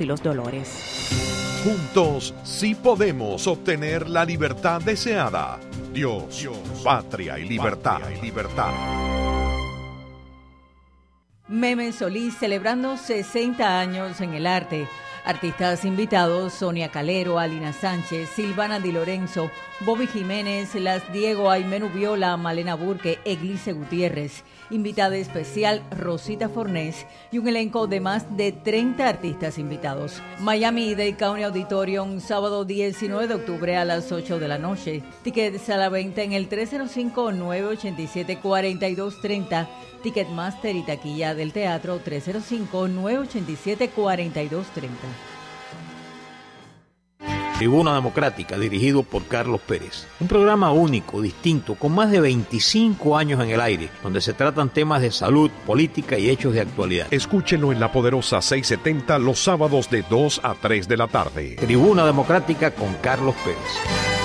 y los dolores. Juntos sí podemos obtener la libertad deseada. Dios, patria y libertad. y libertad. Meme Solís celebrando 60 años en el arte. Artistas invitados, Sonia Calero, Alina Sánchez, Silvana Di Lorenzo, Bobby Jiménez, Las Diego, Aimenu Viola, Malena Burke, Eglice Gutiérrez. Invitada especial, Rosita Fornés y un elenco de más de 30 artistas invitados. Miami Dade County Auditorium, sábado 19 de octubre a las 8 de la noche. Tickets a la venta en el 305-987-4230 Ticketmaster y taquilla del teatro 305-987-4230. Tribuna Democrática, dirigido por Carlos Pérez. Un programa único, distinto, con más de 25 años en el aire, donde se tratan temas de salud, política y hechos de actualidad. Escúchenlo en la poderosa 670 los sábados de 2 a 3 de la tarde. Tribuna Democrática con Carlos Pérez.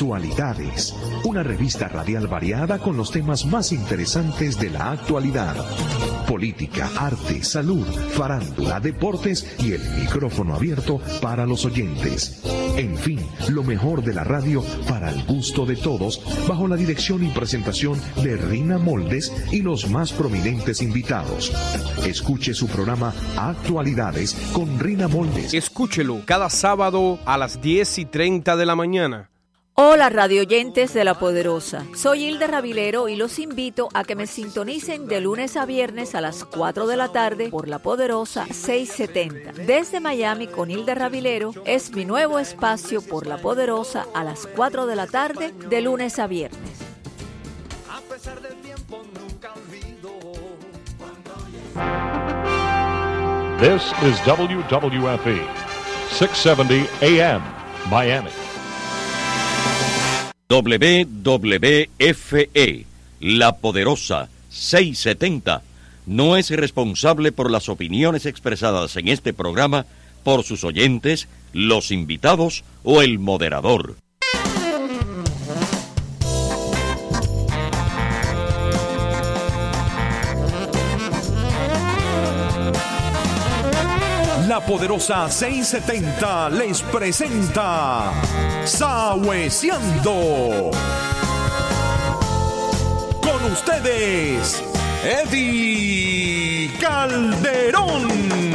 Actualidades, una revista radial variada con los temas más interesantes de la actualidad. Política, arte, salud, farándula, deportes y el micrófono abierto para los oyentes. En fin, lo mejor de la radio para el gusto de todos, bajo la dirección y presentación de Rina Moldes y los más prominentes invitados. Escuche su programa Actualidades con Rina Moldes. Escúchelo cada sábado a las 10 y 30 de la mañana Hola radioyentes de La Poderosa, soy Hilda Ravilero y los invito a que me sintonicen de lunes a viernes a las 4 de la tarde por La Poderosa 670. Desde Miami con Hilda Ravilero es mi nuevo espacio por La Poderosa a las 4 de la tarde de lunes a viernes. This is WWFE 670 AM Miami. WWFE, la poderosa 670, no es responsable por las opiniones expresadas en este programa por sus oyentes, los invitados o el moderador. Poderosa 670 les presenta Sahueciando. Con ustedes, Eddie Calderón.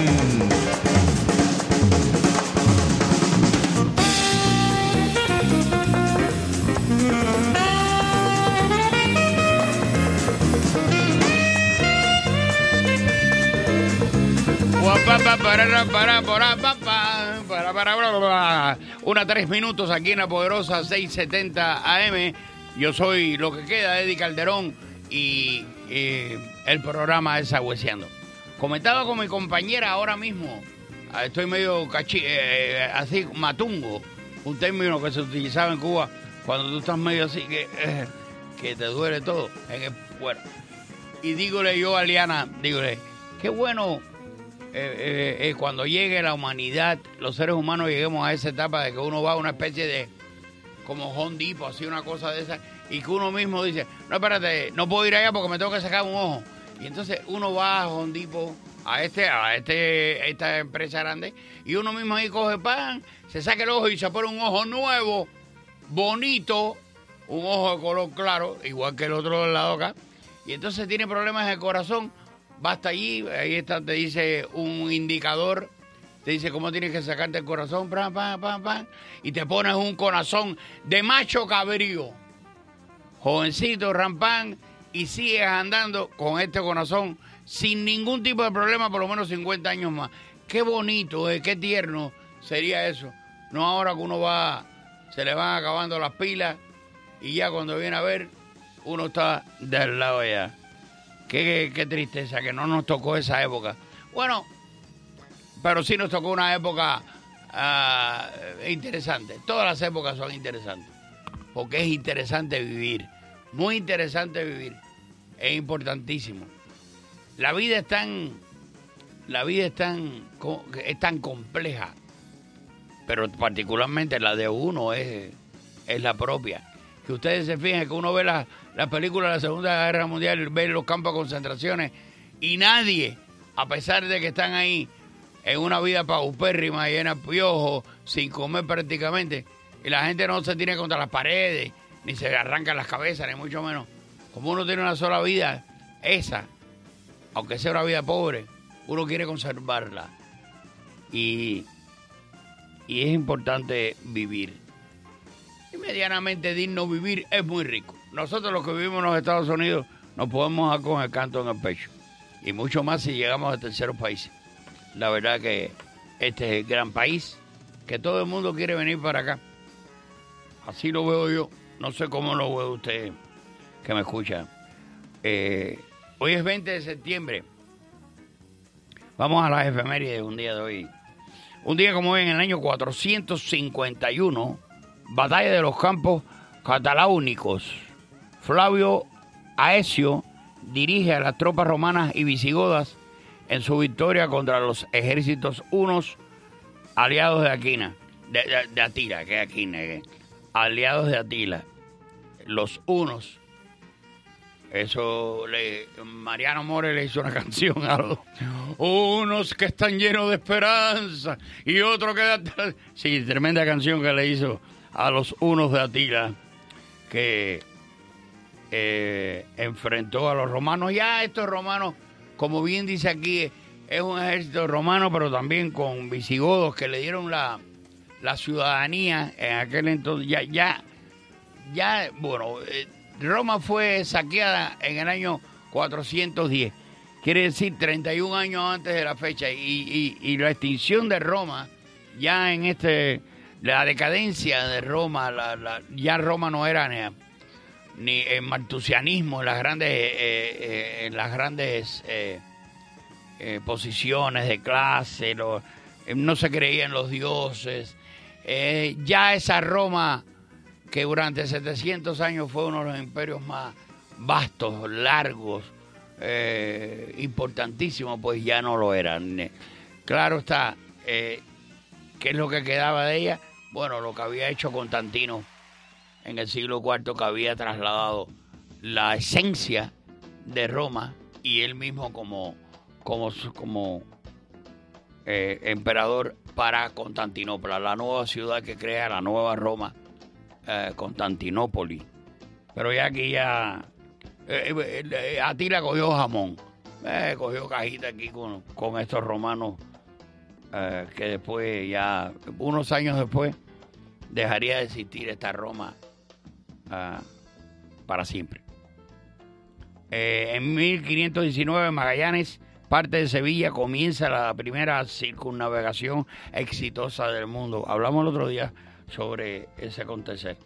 Una tres minutos aquí en la poderosa 670 AM. Yo soy lo que queda, Eddie Calderón, y eh, el programa es Agüeseando. Comentaba con mi compañera ahora mismo, ah, estoy medio cachi, eh, así, matungo, un término que se utilizaba en Cuba cuando tú estás medio así que, eh, que te duele todo en el cuerpo. Y dígole yo a Liana, dígole, qué bueno eh, eh, eh, cuando llegue la humanidad, los seres humanos lleguemos a esa etapa de que uno va a una especie de como hondipo, así una cosa de esa, y que uno mismo dice, no, espérate, no puedo ir allá porque me tengo que sacar un ojo. Y entonces uno va a hondipo, a este, a este, esta empresa grande, y uno mismo ahí coge pan, se saca el ojo y se pone un ojo nuevo, bonito, un ojo de color claro, igual que el otro del lado acá, y entonces tiene problemas de corazón Basta allí, ahí está, te dice un indicador, te dice cómo tienes que sacarte el corazón, y te pones un corazón de macho cabrío, jovencito, rampán, y sigues andando con este corazón sin ningún tipo de problema, por lo menos 50 años más. Qué bonito, eh, qué tierno sería eso. No ahora que uno va, se le van acabando las pilas y ya cuando viene a ver, uno está del lado allá. Qué, tristeza que no nos tocó esa época. Bueno, pero sí nos tocó una época ah, interesante. Todas las épocas son interesantes. Porque es interesante vivir. Muy interesante vivir. Es importantísimo. La vida es tan. La vida es tan, es tan compleja. Pero particularmente la de uno es, es la propia. Que ustedes se fijen que uno ve la, las películas de la Segunda Guerra Mundial, ver los campos de concentraciones Y nadie, a pesar de que están ahí en una vida paupérrima, llena de piojos, sin comer prácticamente, y la gente no se tiene contra las paredes, ni se arranca las cabezas, ni mucho menos. Como uno tiene una sola vida, esa, aunque sea una vida pobre, uno quiere conservarla. Y, y es importante vivir. Medianamente digno vivir es muy rico. Nosotros los que vivimos en los Estados Unidos nos podemos dar con el canto en el pecho. Y mucho más si llegamos a terceros países. La verdad que este es el gran país que todo el mundo quiere venir para acá. Así lo veo yo. No sé cómo lo ve usted que me escucha. Eh, hoy es 20 de septiembre. Vamos a las efemérides de un día de hoy. Un día como hoy, en el año 451, Batalla de los Campos Cataláunicos. Flavio Aesio dirige a las tropas romanas y visigodas en su victoria contra los ejércitos unos aliados de Aquina, de, Atila, que Aquina, aliados de Atila, los unos. Eso le, Mariano More le hizo una canción a los unos que están llenos de esperanza y otro que sí, tremenda canción que le hizo a los unos de Atila que eh, enfrentó a los romanos. Ya estos romanos, como bien dice aquí, es un ejército romano, pero también con visigodos que le dieron la, la ciudadanía en aquel entonces. Ya, ya, ya, bueno, eh, Roma fue saqueada en el año 410, quiere decir 31 años antes de la fecha, y, y, la extinción de Roma, ya en este, la decadencia de Roma, la, ya Roma no era ni, el maltusianismo en las grandes, eh, eh, las grandes posiciones de clase, no se creían los dioses, ya esa Roma que durante 700 años fue uno de los imperios más vastos, largos, eh, importantísimos, pues ya no lo eran. Claro está, eh, ¿qué es lo que quedaba de ella? Bueno, lo que había hecho Constantino en el siglo IV, que había trasladado la esencia de Roma y él mismo como, como, como eh, emperador para Constantinopla, la nueva ciudad que crea la nueva Roma eh, Constantinópolis. Pero ya aquí ya. Eh, eh, Atila cogió jamón. cogió cajita aquí con, estos romanos que después, ya unos años después, dejaría de existir esta Roma para siempre. en 1519 Magallanes parte de Sevilla comienza la primera circunnavegación exitosa del mundo. Hablamos el otro día sobre ese acontecer.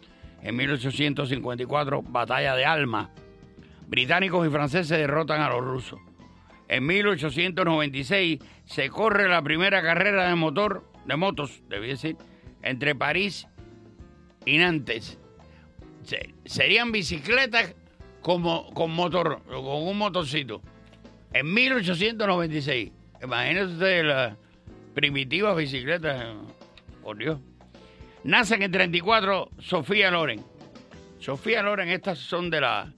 En 1854, batalla de Alma. Británicos y franceses derrotan a los rusos. En 1896 se corre la primera carrera de motor, de motos, debí decir, entre París y Nantes. serían bicicletas como, con motor, con un motorcito. En 1896. Imagínense las primitivas bicicletas, por Dios. Nace en el 34 Sofía Loren. Sofía Loren, estas son de, la,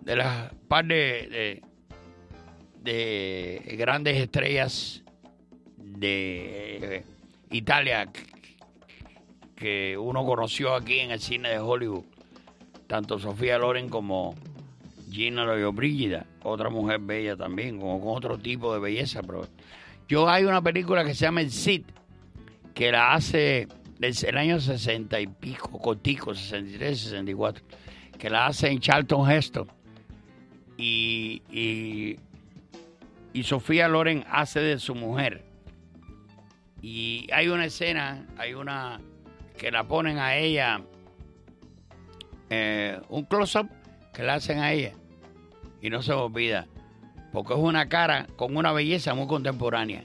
de las par de, de, grandes estrellas de Italia que uno conoció aquí en el cine de Hollywood. Tanto Sofía Loren como Gina Brígida, otra mujer bella también, con, con otro tipo de belleza. Pero yo hay una película que se llama El Cid, que la hace desde el año 60 y pico, cotico, 63, 64, que la hace en Charlton Heston. Y, y Sofía Loren hace de su mujer. Y hay una escena, hay una que la ponen a ella, eh, un close-up que la hacen a ella. Y no se olvida, porque es una cara con una belleza muy contemporánea.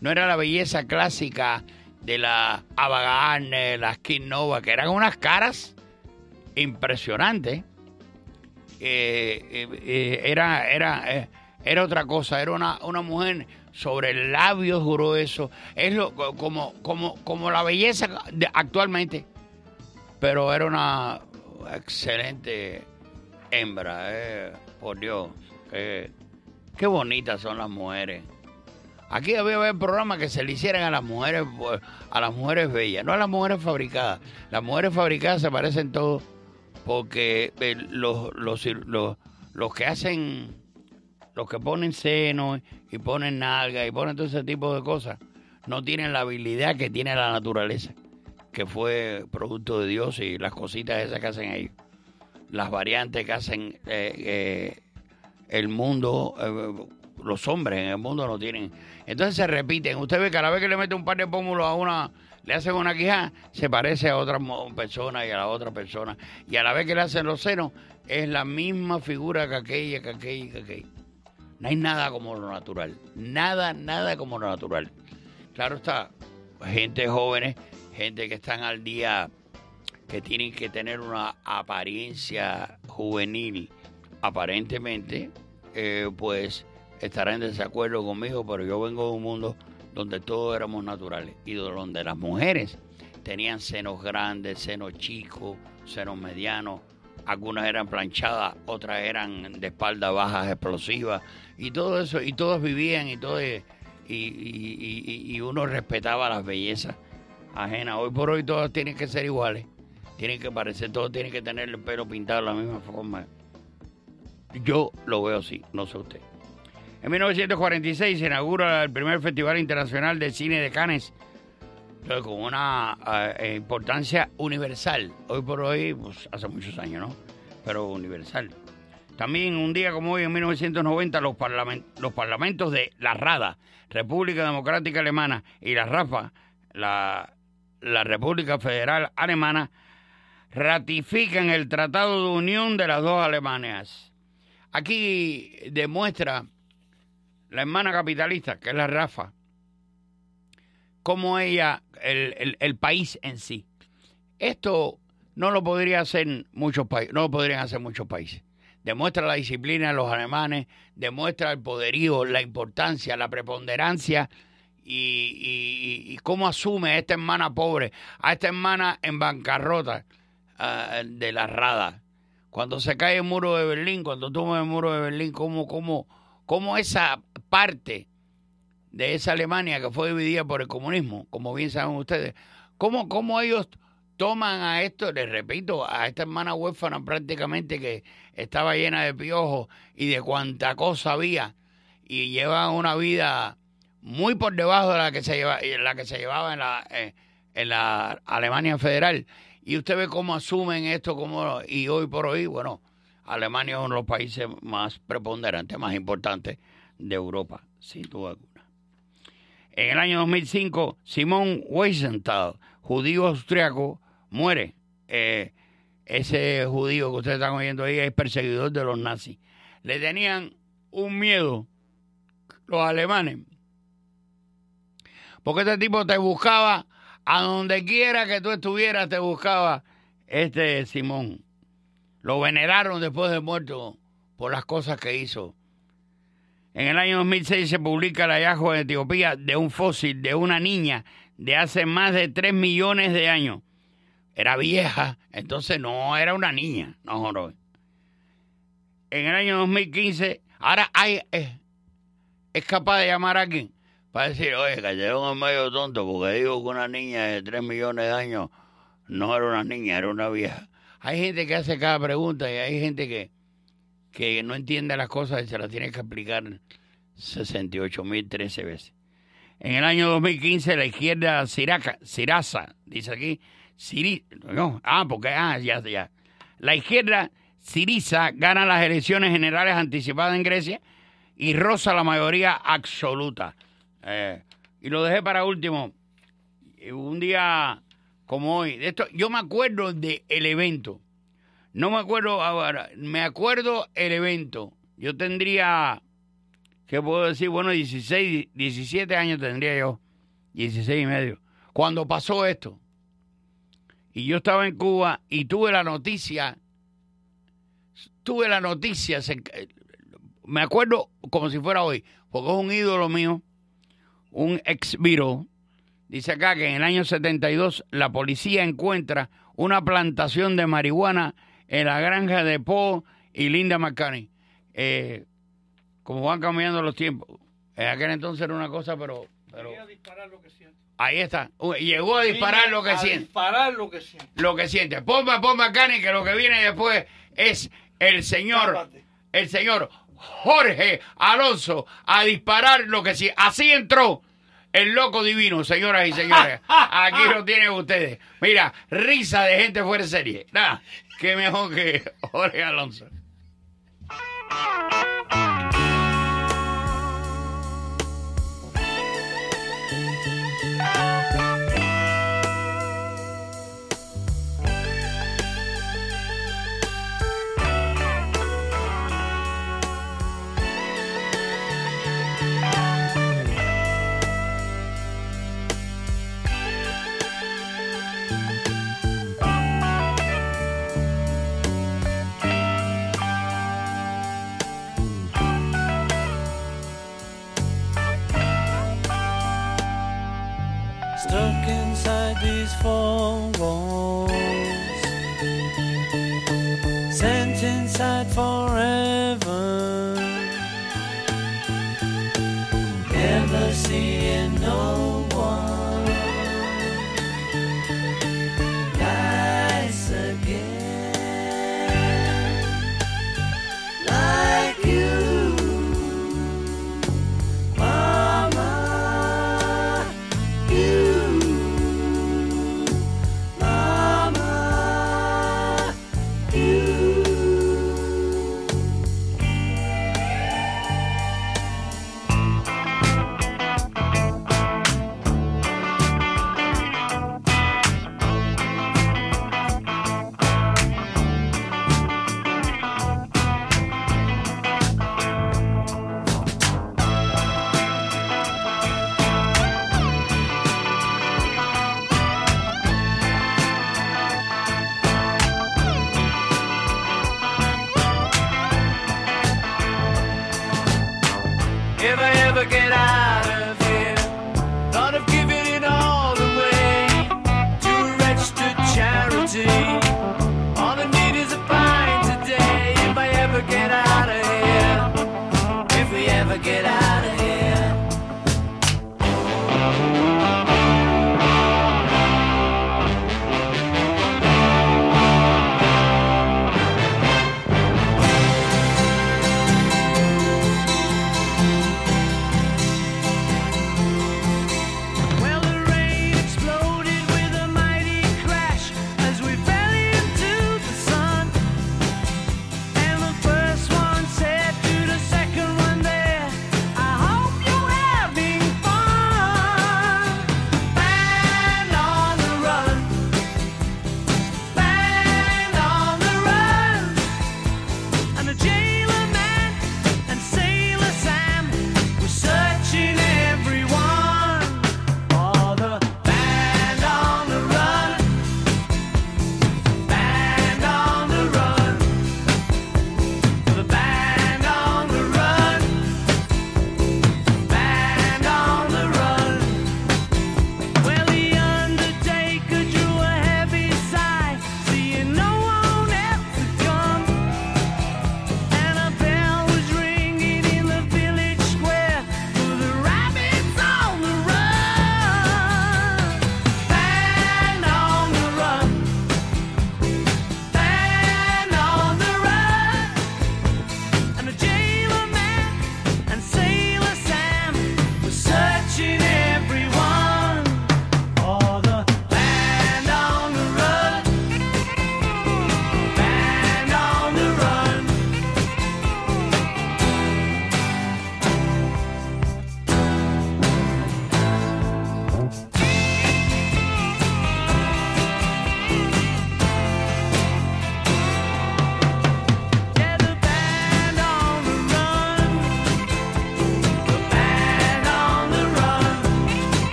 No era la belleza clásica de la Ava la Skin Nova, que eran unas caras impresionantes. Eh, eh, era, era, era otra cosa, era una, una mujer sobre labios gruesos, es lo, como, como, como la belleza de, actualmente, pero era una excelente hembra, por Dios, Qué bonitas son las mujeres. Aquí había haber programas que se le hicieran a las mujeres pues, a las mujeres bellas, no a las mujeres fabricadas. Las mujeres fabricadas se parecen todos porque eh, los, los, los, los que hacen, los que ponen seno y ponen nalga y ponen todo ese tipo de cosas, no tienen la habilidad que tiene la naturaleza, que fue producto de Dios y las cositas esas que hacen ellos. Las variantes que hacen eh, eh, el mundo, eh, los hombres en el mundo no tienen. Entonces se repiten. Usted ve que cada vez que le mete un par de pómulos a una, le hacen una quijada, se parece a otra persona y a la otra persona. Y a la vez que le hacen los senos, es la misma figura que aquella, que aquella, que aquella. No hay nada como lo natural. Nada, nada como lo natural. Claro está, gente jóvenes, gente que están al día, que tienen que tener una apariencia juvenil, aparentemente, eh, pues estará en desacuerdo conmigo, pero yo vengo de un mundo donde todos éramos naturales y donde las mujeres tenían senos grandes, senos chicos, senos medianos, algunas eran planchadas, otras eran de espalda bajas, explosivas, y todo eso, y todos vivían y todo, y, y, uno respetaba las bellezas ajenas. Hoy por hoy todas tienen que ser iguales, tienen que parecer, todos tienen que tener el pelo pintado de la misma forma. Yo lo veo así, no sé usted. En 1946 se inaugura el primer Festival Internacional de Cine de Cannes, con una eh, importancia universal. Hoy por hoy, pues hace muchos años, ¿no? Pero universal. También un día como hoy, en 1990, los, parlamentos de la RADA, República Democrática Alemana, y la RAFA, la, la República Federal Alemana, ratifican el Tratado de Unión de las dos Alemanias. Aquí demuestra la hermana capitalista, que es la Rafa, como ella, el, el, país en sí. Esto no lo podría hacer muchos países, no lo podrían hacer muchos países. Demuestra la disciplina de los alemanes, demuestra el poderío, la importancia, la preponderancia y, y, cómo asume a esta hermana pobre, a esta hermana en bancarrota ah, de la Rada cuando se cae el muro de Berlín, cuando toma el muro de Berlín, cómo, cómo, cómo esa parte de esa Alemania que fue dividida por el comunismo, como bien saben ustedes, cómo, cómo ellos toman a esto, les repito, a esta hermana huérfana prácticamente que estaba llena de piojos y de cuanta cosa había, y llevan una vida muy por debajo de la que se, lleva, la que se llevaba en la, eh, en la Alemania federal. Y usted ve cómo asumen esto, como y hoy por hoy, bueno, Alemania es uno de los países más preponderantes, más importantes de Europa, sin duda. En el año 2005, Simón Weisenthal, judío austriaco, muere. Eh, ese judío que ustedes están oyendo ahí es perseguidor de los nazis. Le tenían un miedo los alemanes. Porque este tipo te buscaba a donde quiera que tú estuvieras te buscaba este Simón. Lo veneraron después de muerto por las cosas que hizo. En el año 2006 se publica el hallazgo en Etiopía de un fósil de una niña de hace más de 3 millones de años. Era vieja, entonces no era una niña, no no. En el año 2015, ahora hay, es, es capaz de llamar a alguien para decir, oye, Calderón es medio tonto porque digo que una niña de 3 millones de años no era una niña, era una vieja. Hay gente que hace cada pregunta y hay gente que, que no entiende las cosas y se las tiene que explicar 68 mil 13 veces. En el año 2015 la izquierda Siraca, Sirasa, dice aquí, Siri, no, ah, porque, ah, ya, ya. La izquierda Siriza gana las elecciones generales anticipadas en Grecia y roza la mayoría absoluta. Eh, y lo dejé para último. Un día como hoy. Esto, yo me acuerdo del evento. No me acuerdo ahora. Me acuerdo el evento. Yo tendría, ¿qué puedo decir? Bueno, 16, 17 años tendría yo. 16 y medio. Cuando pasó esto. Y yo estaba en Cuba y tuve la noticia. Tuve la noticia. Me acuerdo como si fuera hoy. Porque es un ídolo mío un ex viro, dice acá que en el año 72 la policía encuentra una plantación de marihuana en la granja de Paul y Linda McCartney. Eh, como van cambiando los tiempos. En aquel entonces era una cosa, pero... pero ahí está. Llegó a disparar lo que a siente. disparar lo que siente. Lo que siente. Ponme, ponme, Cani, que lo que viene después es el señor, Tápate. el señor Jorge Alonso a disparar lo que siente. Así entró el loco divino, señoras y señores. Aquí lo tienen ustedes. Mira, risa de gente fuera de serie. Nada, qué mejor que Jorge Alonso.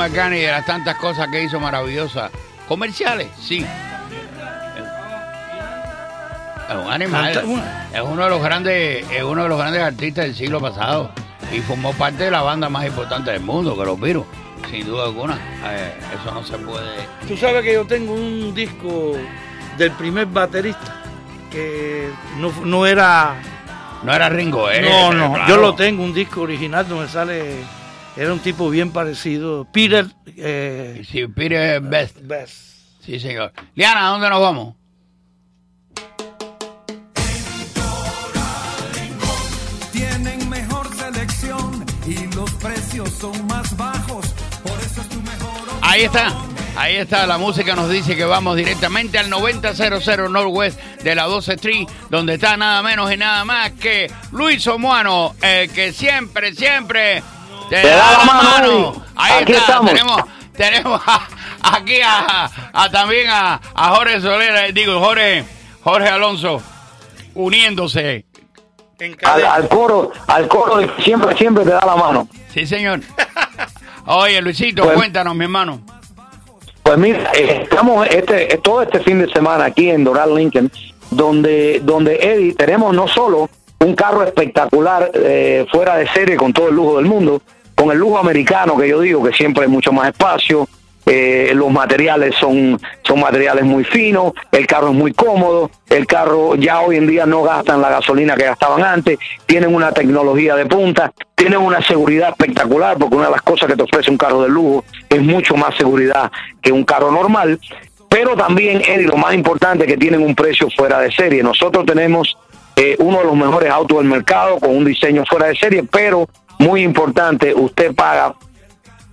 McCartney de las tantas cosas que hizo maravillosas. Comerciales, sí. Es un animal. Es uno de los grandes, es uno de los grandes artistas del siglo pasado. Y formó parte de la banda más importante del mundo, que los virus. Sin duda alguna. Eh, eso no se puede. Tú sabes que yo tengo un disco del primer baterista que no, no era. No era Ringo, eh. No, no, claro. yo lo tengo, un disco original donde sale. Era un tipo bien parecido. Peter. Eh, Sí, Peter Best. Best. Sí, señor. Liana, ¿a dónde nos vamos? Tienen mejor selección y los precios son más bajos. Por eso es tu mejor Ahí está. Ahí está, la música nos dice que vamos directamente al 9000 Northwest de la 12 Street, donde está nada menos y nada más que Luis Omuano, el que siempre, siempre te, da, la mano. Ahí Aquí está, estamos. tenemos, tenemos a- aquí a, a también a, a Jorge Solera, eh, digo, Jorge, Jorge Alonso, uniéndose. Al, al coro, al coro siempre, siempre te da la mano. Sí, señor. Oye, Luisito, Pues- cuéntanos, mi hermano. Pues mira, eh, estamos este, eh, todo este fin de semana aquí en Doral Lincoln, donde, donde Eddie tenemos no solo un carro espectacular eh, fuera de serie con todo el lujo del mundo, con el lujo americano que yo digo que siempre hay mucho más espacio, eh, los materiales son, son materiales muy finos, el carro es muy cómodo, el carro ya hoy en día no gastan la gasolina que gastaban antes, tienen una tecnología de punta, tienen una seguridad espectacular, porque una de las cosas que te ofrece un carro de lujo es mucho más seguridad que un carro normal, pero también, Eddie, lo más importante que tienen un precio fuera de serie. Nosotros tenemos eh, uno de los mejores autos del mercado con un diseño fuera de serie, pero muy importante, usted paga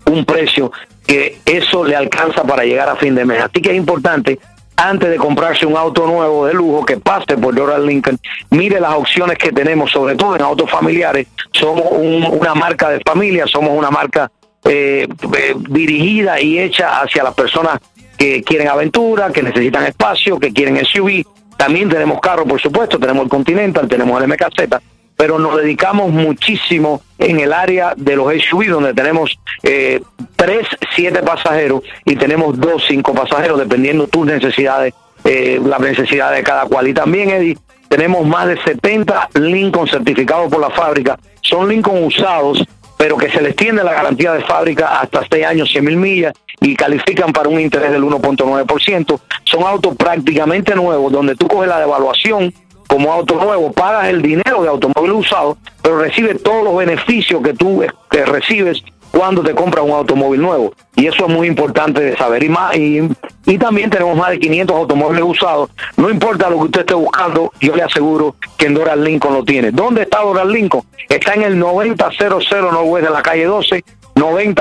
un precio que eso le alcanza para llegar a fin de mes. Así que es importante, antes de comprarse un auto nuevo de lujo, que pase por Doral Lincoln, mire las opciones que tenemos, sobre todo en autos familiares. Somos un- una marca de familia, somos una marca eh, eh, dirigida y hecha hacia las personas que quieren aventura, que necesitan espacio, que quieren SUV. También tenemos carros, por supuesto, tenemos el Continental, tenemos el MKZ, pero nos dedicamos muchísimo en el área de los SUV, donde tenemos eh, tres, siete pasajeros y tenemos dos, cinco pasajeros, dependiendo tus necesidades, eh, las necesidades de cada cual. Y también, Eddie, tenemos más de 70 Lincoln certificados por la fábrica. Son Lincoln usados, pero que se les tiene la garantía de fábrica hasta 6 años, 100 mil millas y califican para un interés del 1.9%. Son autos prácticamente nuevos, donde tú coges la devaluación como auto nuevo, pagas el dinero de automóvil usado, pero recibes todos los beneficios que tú eh, que recibes cuando te compras un automóvil nuevo. Y eso es muy importante de saber. Y, más, y, también tenemos más de 500 automóviles usados. No importa lo que usted esté buscando, yo le aseguro que en Doral Lincoln lo tiene. ¿Dónde está Doral Lincoln? Está en el 9000 Norwest de la calle 12. 9000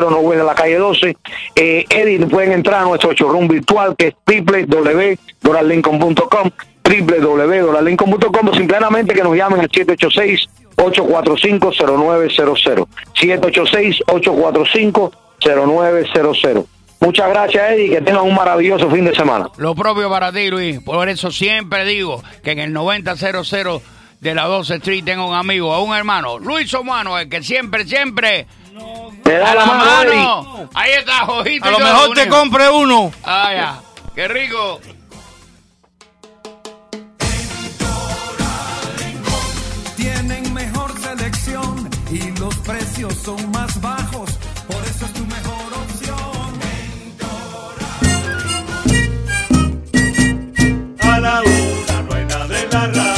Norwest de la calle 12. Eh, Eddie, pueden entrar a nuestro showroom virtual que es www.dorallincoln.com www.dorallincoln.com o simplemente que nos llamen al 786 845-0900. 786-845-0900. Muchas gracias, Eddie, que tengan un maravilloso fin de semana. Lo propio para ti, Luis. Por eso siempre digo que en el 9000 de la 12 Street tengo un amigo, a un hermano, Luis Omano, el que siempre, siempre Te da la mano. Ahí está, Jojito. A lo mejor te compre uno. Ah, ya. Qué rico. Tienen mejor selección y los precios son más bajos. Por eso es tu mejor opción. A la una no hay nada en la radio.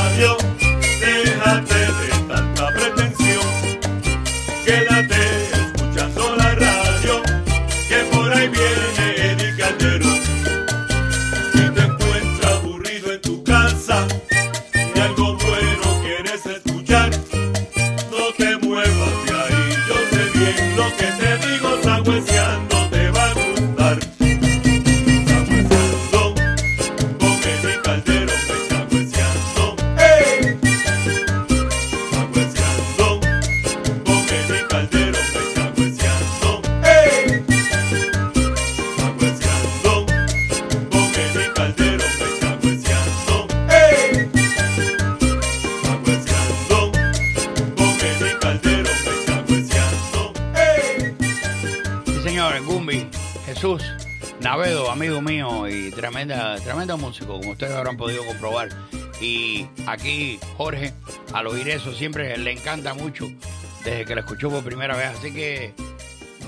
Como ustedes habrán podido comprobar. Y aquí Jorge, al oír eso, siempre le encanta mucho desde que lo escuchó por primera vez. Así que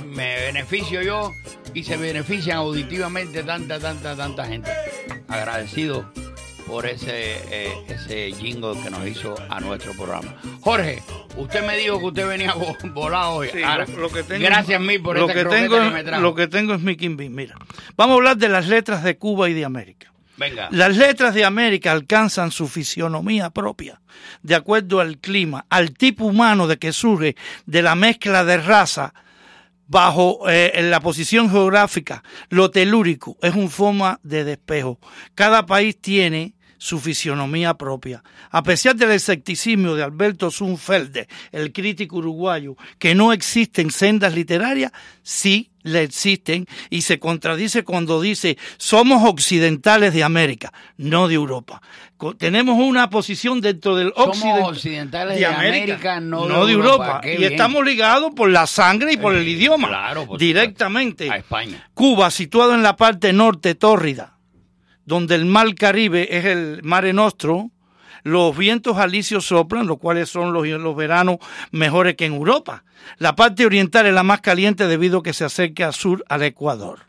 me beneficio yo y se benefician auditivamente tanta, tanta, tanta gente. Agradecido por ese, eh, ese jingle que nos hizo a nuestro programa. Jorge, usted me dijo que usted venía vo- volado hoy. Sí, Ahora, lo- lo que tengo- gracias mil por lo esta que tengo, que me trajo. Lo que tengo es Mickey Bean. Mira, vamos a hablar de las letras de Cuba y de América. Las letras de América alcanzan su fisionomía propia, de acuerdo al clima, al tipo humano de que surge de la mezcla de raza bajo eh, en la posición geográfica, lo telúrico es un forma de despejo. Cada país tiene su fisionomía propia. A pesar del escepticismo de Alberto Zunfelde, el crítico uruguayo, que no existen sendas literarias, sí le existen y se contradice cuando dice somos occidentales de América, no de Europa. Tenemos una posición dentro del occidente occidentales de América, no de de Europa. Y bien. estamos ligados por la sangre y por el idioma. claro, por directamente. A España. Cuba, situado en la parte norte tórrida, donde el mar Caribe es el Mare Nostro, los vientos alisios soplan, los cuales son los, los veranos mejores que en Europa. La parte oriental es la más caliente debido a que se acerca al sur al Ecuador.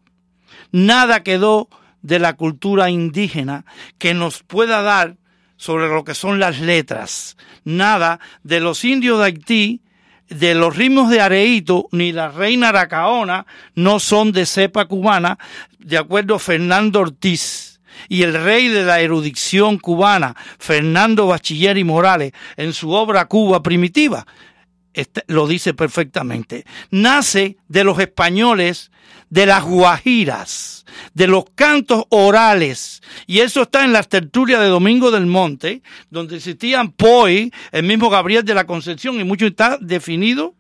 Nada quedó de la cultura indígena que nos pueda dar sobre lo que son las letras. Nada de los indios de Haití, de los ritmos de Areito, ni la reina Aracaona no son de cepa cubana, de acuerdo a Fernando Ortiz. Y el rey de la erudición cubana, Fernando Bachiller y Morales, en su obra Cuba Primitiva, este- lo dice perfectamente. Nace de los españoles, de las guajiras, de los cantos orales. Y eso está en las tertulias de Domingo del Monte, donde existían Poi, el mismo Gabriel de la Concepción, y mucho está definido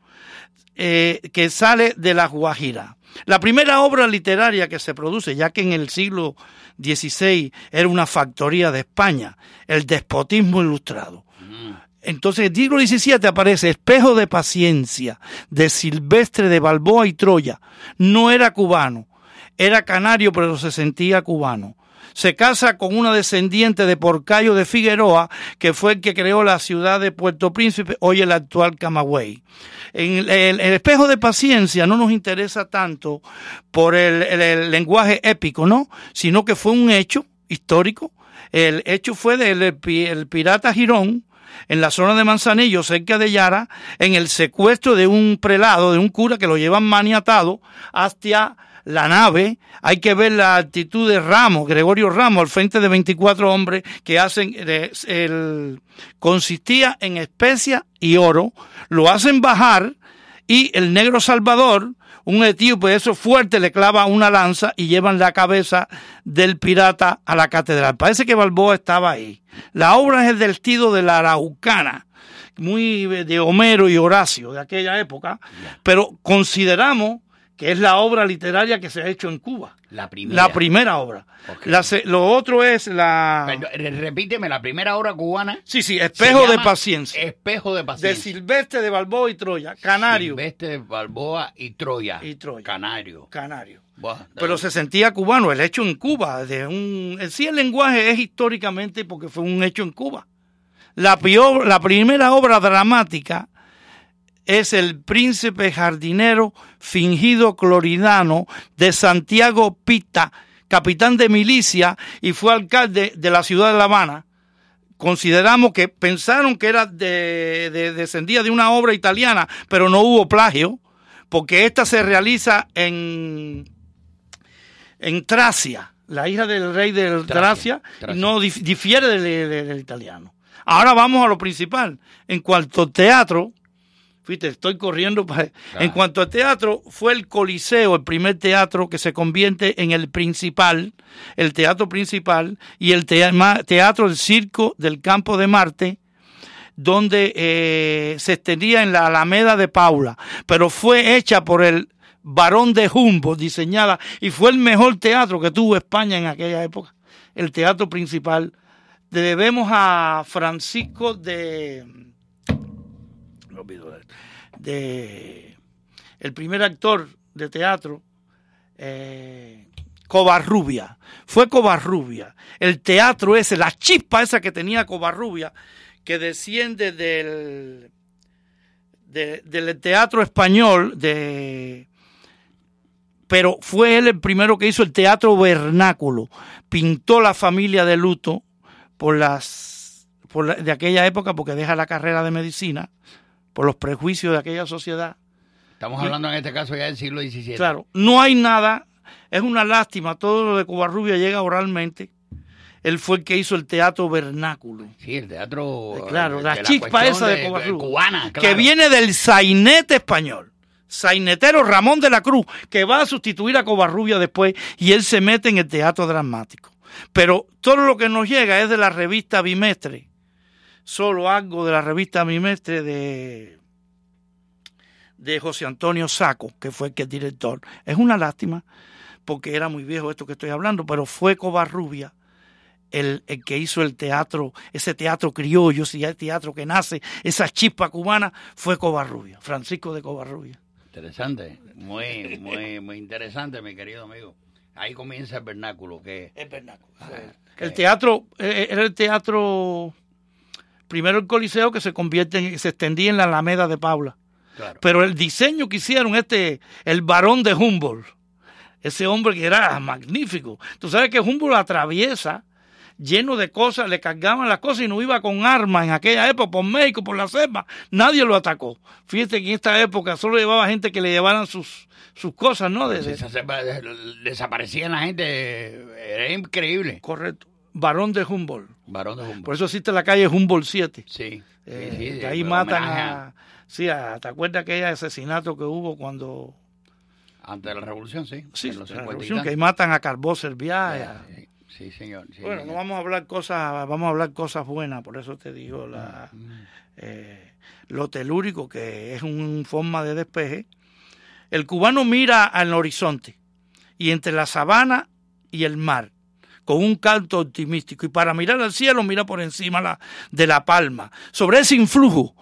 eh, que sale de las guajiras. La primera obra literaria que se produce, ya que en el siglo XVI era una factoría de España, el despotismo ilustrado. Entonces, el siglo XVII aparece Espejo de Paciencia, de Silvestre de Balboa y Troya. No era cubano, era canario, pero se sentía cubano. Se casa con una descendiente de Porcayo de Figueroa, que fue el que creó la ciudad de Puerto Príncipe, hoy el actual Camagüey. En el, espejo de paciencia no nos interesa tanto por el, lenguaje épico, ¿no? Sino que fue un hecho histórico. El hecho fue del el pirata Girón, en la zona de Manzanillo, cerca de Yara, en el secuestro de un prelado, de un cura que lo llevan maniatado hacia la nave. Hay que ver la actitud de Ramos, Gregorio Ramos, al frente de 24 hombres que hacen, el, consistía en especia y oro, lo hacen bajar y el negro Salvador, un etíope de esos fuertes, le clava una lanza y llevan la cabeza del pirata a la catedral. Parece que Balboa estaba ahí. La obra es del estilo de la Araucana, muy de Homero y Horacio de aquella época, pero consideramos que es la obra literaria que se ha hecho en Cuba. La primera. La primera obra. La lo otro es la... Repíteme, la primera obra cubana. Sí, sí, Espejo de Paciencia. Espejo de De paciencia. Silvestre de Balboa y Troya, Canario. Silvestre de Balboa y Troya. Y Troya. Canario. Canario. Buah, Pero se sentía cubano, el hecho en Cuba. De un, sí el lenguaje es históricamente porque fue un hecho en Cuba. La, pio- la primera obra dramática es El príncipe jardinero fingido cloridano de Santiago Pita, capitán de milicia y fue alcalde de la ciudad de La Habana. Consideramos que pensaron que era de, de- descendía de una obra italiana, pero no hubo plagio, porque esta se realiza en, en Tracia, la hija del rey de Tracia, Tracia, no dif- difiere del, del- del italiano. Ahora vamos a lo principal. En cuanto al teatro, fíjate, estoy corriendo para... En cuanto al teatro, fue el Coliseo el primer teatro que se convierte en el principal, el teatro principal, y el teatro del Circo del Campo de Marte, donde eh, se extendía en la Alameda de Paula, pero fue hecha por el Barón de Humboldt, diseñada, y fue el mejor teatro que tuvo España en aquella época, el teatro principal. Debemos a Francisco de... de- el primer actor de teatro eh, Covarrubia. Fue Covarrubia. El teatro ese, la chispa esa que tenía Covarrubia, que desciende del, de- del teatro español, de, pero fue él el primero que hizo el teatro vernáculo. Pintó la familia de luto por las por de aquella época porque deja la carrera de medicina por los prejuicios de aquella sociedad. Estamos hablando en este caso ya del siglo XVII. Claro, no hay nada, es una lástima, todo lo de Covarrubia llega oralmente. Él fue el que hizo el teatro vernáculo. Sí, el teatro. Eh, Claro, de- la de chispa esa de, Covarrubias. Cubana, Que claro. viene del sainete español. Sainetero Ramón de la Cruz, que va a sustituir a Covarrubia después, y él se mete en el teatro dramático. Pero todo lo que nos llega es de la revista Bimestre. Solo algo de la revista Bimestre de, de José Antonio Saco, que fue el que es director. Es una lástima, porque era muy viejo esto que estoy hablando, pero fue Covarrubia el, el que hizo el teatro, ese teatro criollo, ese teatro que nace, esa chispa cubana, fue Covarrubia, Francisco de Covarrubia. Interesante, muy, muy, muy interesante, mi querido amigo. Ahí comienza el vernáculo, que el vernáculo. El teatro, eh, era el teatro, primero el Coliseo que se convierte en, se extendía en la Alameda de Paula. Claro. Pero el diseño que hicieron este, el varón de Humboldt, ese hombre que era magnífico. Tú sabes que Humboldt atraviesa lleno de cosas, le cargaban las cosas y no iba con armas en aquella época por México, por la selva. Nadie lo atacó. Fíjate que en esta época solo llevaba gente que le llevaran sus, sus cosas, ¿no? Selva, eh, desaparecía la gente, era increíble. Correcto. Varón de Humboldt. Varón de Humboldt. Por eso existe la calle Humboldt 7. Sí. Eh, sí, sí, que ahí matan a... Sí, a- ¿te acuerdas aquel asesinato que hubo cuando... Antes de la revolución, sí. Sí, en los la 50 y revolución, que ahí matan a Carbó Serviá. y a- Sí, señor. Bueno, no vamos a hablar cosas, vamos a hablar cosas buenas, por eso te digo la, Mm. eh, lo telúrico, que es una forma de despeje. El cubano mira al horizonte y entre la sabana y el mar, con un canto optimístico, y para mirar al cielo mira por encima de la palma. Sobre ese influjo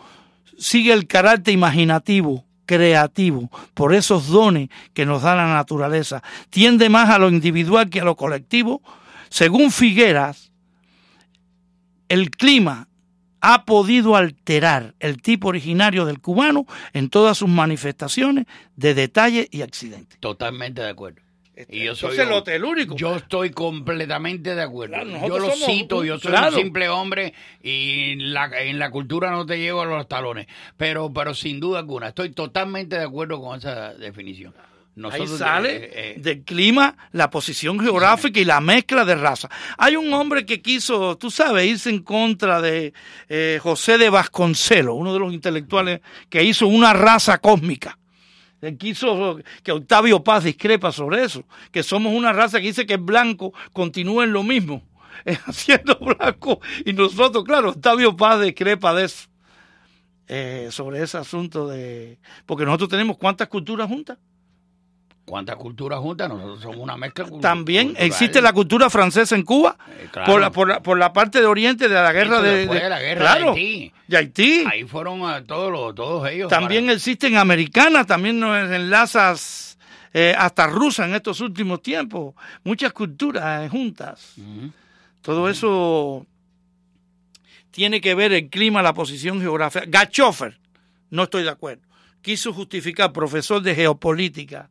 sigue el carácter imaginativo, creativo, por esos dones que nos da la naturaleza. Tiende más a lo individual que a lo colectivo. Según Figueras, el clima ha podido alterar el tipo originario del cubano en todas sus manifestaciones de detalle y accidente. Totalmente de acuerdo. Y yo soy lo telúrico. Yo estoy completamente de acuerdo. Claro, yo lo cito, un- yo soy claro. un simple hombre y en la, en la cultura no te llevo a los talones. Pero, pero sin duda alguna, estoy totalmente de acuerdo con esa definición. Ahí Nosotros, sale eh, eh, del clima, la posición geográfica y la mezcla de raza. Hay un hombre que quiso, tú sabes, irse en contra de eh, José de Vasconcelos, uno de los intelectuales que hizo una raza cósmica. Quiso que Octavio Paz discrepa sobre eso, que somos una raza que dice que el blanco continúa en lo mismo, haciendo blanco, y nosotros, claro, Octavio Paz discrepa de eso, eh, sobre ese asunto de... Porque nosotros tenemos cuántas culturas juntas. ¿Cuántas culturas juntas? Nosotros somos una mezcla cultural. También existe la cultura francesa en Cuba claro. por, la, por, la, por la parte de Oriente de la guerra de, de- de la guerra claro, de Haití. de Haití. Ahí fueron a todos, los, todos ellos. También existen americanas, también nos enlazas eh, hasta rusas en estos últimos tiempos. Muchas culturas eh, juntas. Todo eso tiene que ver el clima, la posición geográfica. Gachofer, no estoy de acuerdo. Quiso justificar, profesor de geopolítica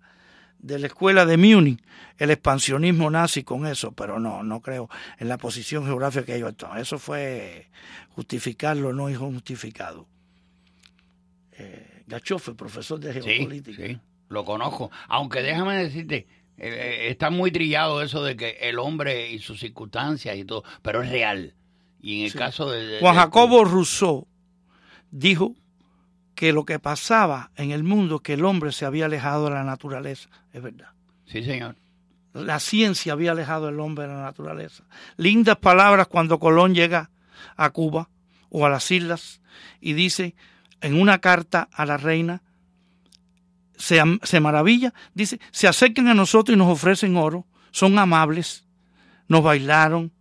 de la escuela de Múnich, el expansionismo nazi con eso, pero no, no creo en la posición geográfica que ellos estaban. Eso fue justificarlo, no hijo justificado. Eh, profesor de Sí, geopolítica. sí, lo conozco. Aunque déjame decirte, eh, eh, está muy trillado eso de que el hombre y sus circunstancias y todo, pero es real. Y en el Sí. caso de... de- Juan de- Jacobo Rousseau dijo que lo que pasaba en el mundo es que el hombre se había alejado de la naturaleza. Es verdad. Sí, señor. La ciencia había alejado al hombre de la naturaleza. Lindas palabras cuando Colón llega a Cuba o a las islas y dice en una carta a la reina, se, se maravilla, dice, se acercan a nosotros y nos ofrecen oro, son amables, nos bailaron,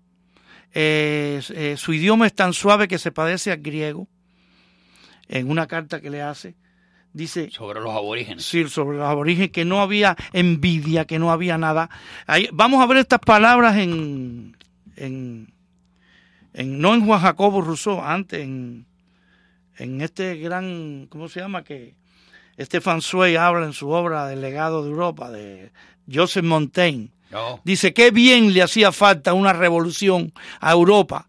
eh, eh, su idioma es tan suave que se parece al griego, en una carta que le hace, dice sobre los aborígenes. Sí, sobre los aborígenes, que no había envidia, que no había nada. Ahí, vamos a ver estas palabras en, en, en- no en Juan Jacobo Rousseau, antes en, en este gran, ¿cómo se llama? Que este François habla en su obra del legado de Europa, de Joseph Montaigne. No. Dice que bien le hacía falta una revolución a Europa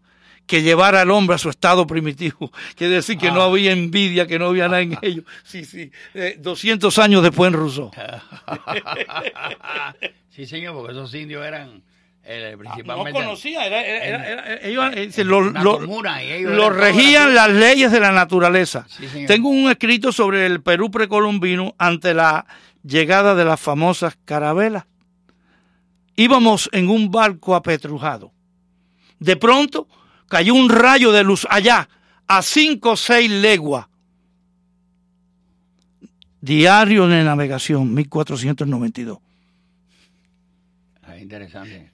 que llevara al hombre a su estado primitivo. Quiere decir que no había envidia, que no había nada en ellos. Sí, sí. Eh, 200 años después en Rousseau. sí, señor, porque esos indios eran eh, No principalmente... conocía, era, era- era- ellos eh, lo, regían las leyes de la naturaleza. Sí. Tengo un escrito sobre el Perú precolombino ante la llegada de las famosas carabelas. Íbamos en un barco apetrujado. De pronto cayó un rayo de luz allá, a cinco o seis leguas. Diario de navegación, 1492. Ah, interesante.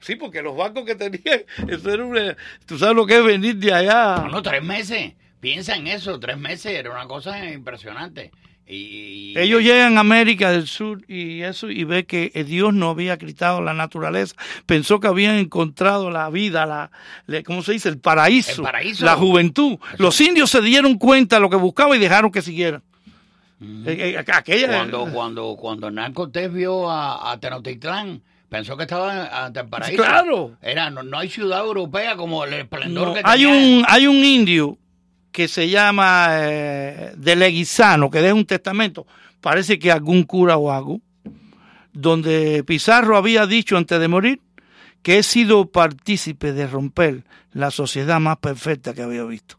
Sí, porque los barcos que tenían, eso era una- tú sabes lo que es venir de allá. No, no, tres meses. Piensa en eso, tres meses era una cosa impresionante. Y, Ellos llegan a América del Sur y eso y ve que eh, Dios no había quitado la naturaleza. Pensó que habían encontrado la vida, la, le- ¿cómo se dice? El paraíso, El paraíso. la juventud. Los indios se dieron cuenta de lo que buscaban y dejaron que siguieran. Eh, eh, aquella, cuando, cuando, cuando Hernán Cortés vio a, a Tenochtitlán, pensó que estaba ante el paraíso. Claro. Era, no, no hay ciudad europea como el esplendor No, que hay tenía. un hay un indio que se llama eh, de Leguizano que deja un testamento. Parece que algún cura o algo donde Pizarro había dicho antes de morir que he sido partícipe de romper la sociedad más perfecta que había visto.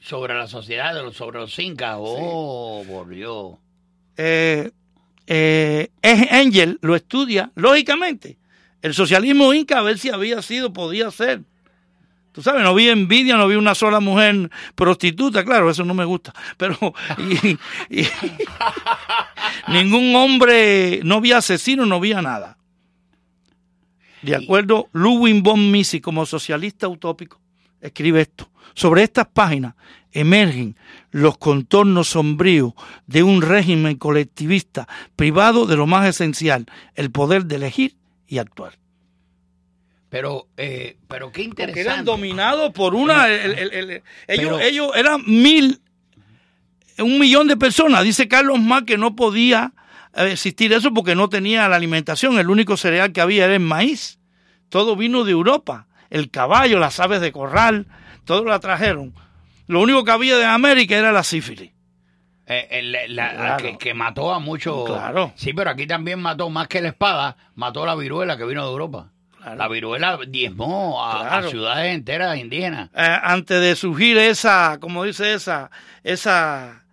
Sobre la sociedad, sobre los incas. Oh, por Dios. eh, eh, Engel lo estudia lógicamente. El socialismo inca a ver si había sido podía ser Tú sabes, no había envidia, no había una sola mujer prostituta, claro, eso no me gusta. Pero ningún hombre, no había asesino, no había nada. De acuerdo, Ludwig von Mises, como socialista utópico, escribe esto. Sobre estas páginas emergen los contornos sombríos de un régimen colectivista privado de lo más esencial, el poder de elegir y actuar. Pero, eh, pero qué Porque interesante. eran dominados por una. el- el- el- ellos, Pero- ellos eran mil, un millón de personas. Dice Carlos Marx que no podía eh, existir eso porque no tenía la alimentación. El único cereal que había era el maíz. Todo vino de Europa. El caballo, las aves de corral, todo lo trajeron. Lo único que había de América era la sífilis. Eh, la- Claro. que, que mató a muchos. Claro. Sí, pero aquí también mató más que la espada, mató la viruela que vino de Europa. La viruela diezmó a, a ciudades enteras indígenas. eh, antes de surgir esa, como dice esa, esa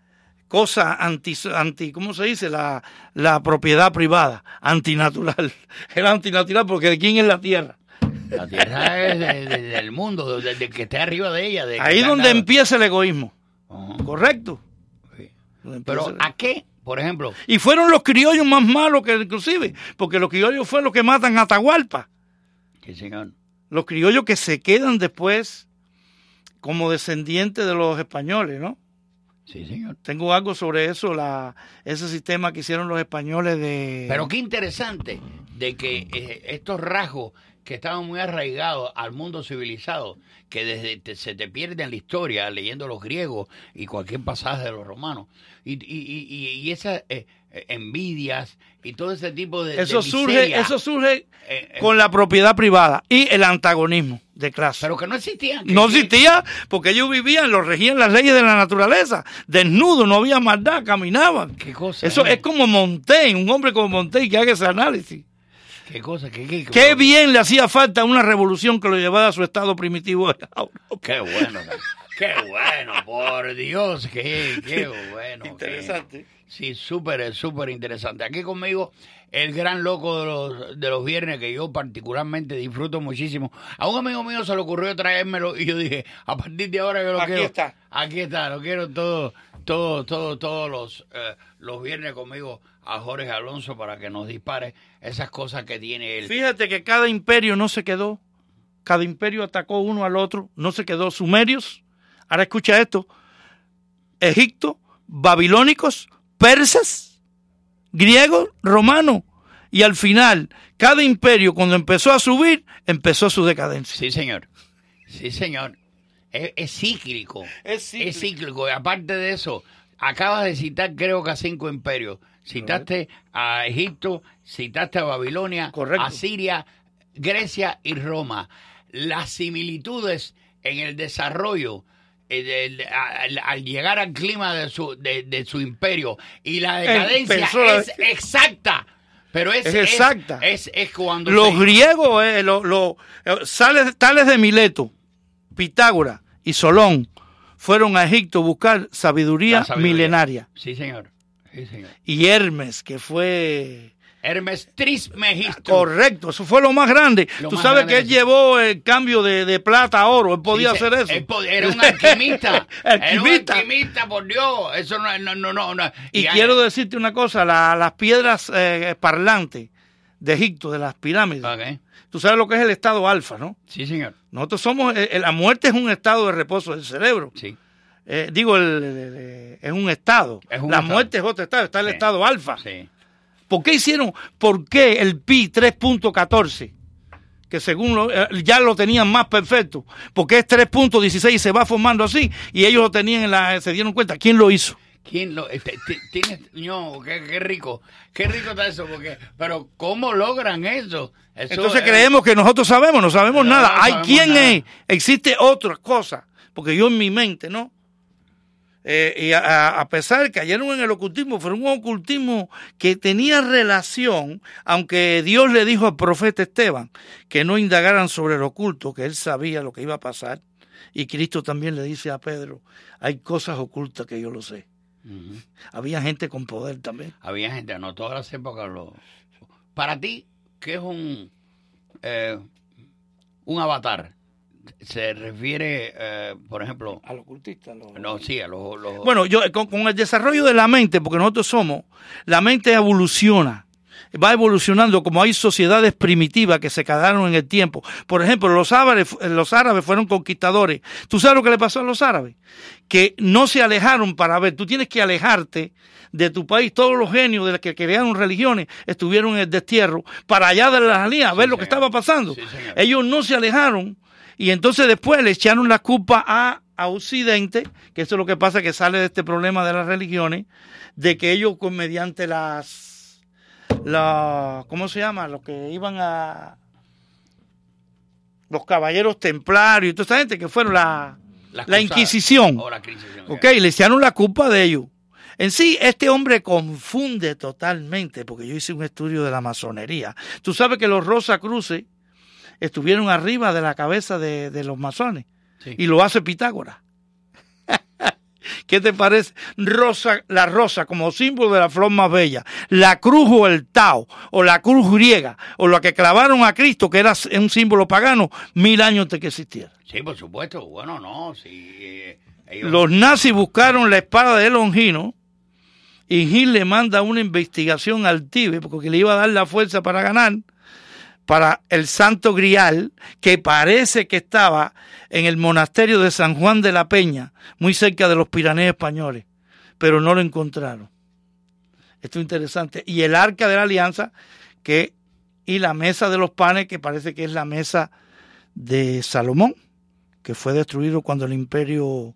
cosa anti, anti ¿cómo se dice? La, la propiedad privada, antinatural. Era antinatural porque ¿de quién es la tierra? La tierra es de- de- del mundo, de- del que esté arriba de ella. Ahí donde nada. empieza el egoísmo. ¿Correcto? Pero ¿a qué? Por ejemplo, Y fueron los criollos más malos que inclusive, porque los criollos fueron los que matan a Atahualpa. Sí, señor. Los criollos que se quedan después como descendientes de los españoles, ¿no? Sí, señor. Tengo algo sobre eso, la, ese sistema que hicieron los españoles de... Pero qué interesante de que eh, estos rasgos que estaban muy arraigados al mundo civilizado, que desde te- se te pierde en la historia leyendo los griegos y cualquier pasaje de los romanos, y, y, y, eh, eh, envidias y todo ese tipo de... de Eso surge, eso surge eh, eh, con la propiedad privada y el antagonismo de clase. Pero que no existían. que- No existía porque ellos vivían, los regían las leyes de la naturaleza, desnudos, no había maldad, caminaban. ¿Qué cosa? Eso eh? es como Montaigne, un hombre como Montaigne que haga ese análisis. ¿Qué cosa? ¿Qué, qué, Qué bien le hacía falta una revolución que lo llevara a su estado primitivo. Qué bueno, qué bueno, por Dios, qué, qué bueno. qué- Interesante. sí, súper, súper interesante. Aquí conmigo el gran loco de los, de los viernes que yo particularmente disfruto muchísimo. A un amigo mío se le ocurrió traérmelo y yo dije, a partir de ahora yo lo Aquí quiero. está. Aquí está, lo quiero todo, todo, todo, todos los, eh, los viernes conmigo a Jorge Alonso para que nos dispare esas cosas que tiene él. Fíjate que cada imperio no se quedó, cada imperio atacó uno al otro, no se quedó. Sumerios, ahora escucha esto, Egipto, babilónicos, persas, griegos, romanos. Y al final, cada imperio cuando empezó a subir, empezó su decadencia. Sí, señor. Sí, señor. Es, es cíclico. Es cíclico. Y aparte de eso, acabas de citar creo que a cinco imperios. Citaste a Egipto, citaste a Babilonia, a Siria, Grecia y Roma. Las similitudes en el desarrollo eh, al, al llegar al clima de su, de, de su imperio y la decadencia Empezó la- es exacta. Pero es, Es exacta. Es, es cuando Los se- griegos, eh, lo- lo- eh, sales- tales de Mileto, Pitágoras y Solón, fueron a Egipto a buscar sabiduría, milenaria. Sí, señor. Sí, señor. Y Hermes, que fue... Hermes Trismegisto. Correcto, eso fue lo más grande. Lo Tú más sabes grande que él llevó el cambio de, de plata a oro, él podía hacer eso. él Era un alquimista. Era un Alquimista. por Dios. Eso no, no, no, no. Y hay- quiero decirte una cosa, la- las piedras eh, parlantes de Egipto, de las pirámides. Ok. Tú sabes lo que es el estado alfa, ¿no? Sí, señor. Nosotros somos, eh, la muerte es un estado de reposo del cerebro. Sí. Eh, digo, el- el- el- es un estado. Es un la estado. muerte es otro estado, está el Sí. estado alfa. Sí. ¿Por qué hicieron, por qué el pi 3.14? Que según lo- eh, ya lo tenían más perfecto. Porque es 3.16 y se va formando así. Y ellos lo tenían en la, se dieron cuenta. ¿Quién lo hizo? ¿Quién lo.? este, ti- tienes. No, qué, qué rico. Qué rico está eso. Porque, pero, ¿cómo logran eso? Eso Entonces es- creemos que nosotros sabemos, no sabemos No, nada. no Hay sabemos quién nada. es. Existe otra cosa. Porque yo en mi mente, ¿no? Eh, y a- a, pesar de que cayeron en el ocultismo, fue un ocultismo que tenía relación, aunque Dios le dijo al profeta Esteban que no indagaran sobre el oculto, que él sabía lo que iba a pasar. Y Cristo también le dice a Pedro, hay cosas ocultas que yo lo sé. Había gente con poder también. Había gente, no todas las épocas lo. Para ti, ¿qué es un. eh, un avatar? Se refiere, eh, por ejemplo. Al ocultista. No, sí, a los. los- Bueno, yo con, con el desarrollo de la mente, porque nosotros somos, la mente evoluciona, va evolucionando como hay sociedades primitivas que se quedaron en el tiempo. Por ejemplo, los árabes, los árabes fueron conquistadores. ¿Tú sabes lo que le pasó a los árabes? Que no se alejaron para ver. Tú tienes que alejarte de tu país. Todos los genios de los que crearon religiones estuvieron en el destierro para allá de las líneas a ver lo que estaba pasando. Ellos no se alejaron y entonces después le echaron la culpa a, a Occidente, que eso es lo que pasa que sale de este problema de las religiones, de que ellos mediante las, la, ¿cómo se llama? Los que iban a los caballeros templarios y toda esta gente que fueron la, Las la. Inquisición. La Ok, le echaron la culpa de ellos. En sí, este hombre confunde totalmente, porque yo hice un estudio de la masonería. Tú sabes que los Rosacruces estuvieron arriba de la cabeza de, de los masones. Y lo hace Pitágoras. ¿Qué te parece? Rosa, la rosa como símbolo de la flor más bella. La cruz o el Tao, o la cruz griega, o la que clavaron a Cristo, que era un símbolo pagano, mil años antes que existiera. Sí, por supuesto. Bueno, no, sí. eh, ellos- Los nazis buscaron la espada de Longino y Gil le manda una investigación al Tíbet porque le iba a dar la fuerza para ganar para el Santo Grial que parece que estaba en el monasterio de San Juan de la Peña, muy cerca de los Piraneos españoles, pero no lo encontraron. Esto es interesante. Y el arca de la alianza que y la mesa de los panes que parece que es la mesa de Salomón, que fue destruido cuando el imperio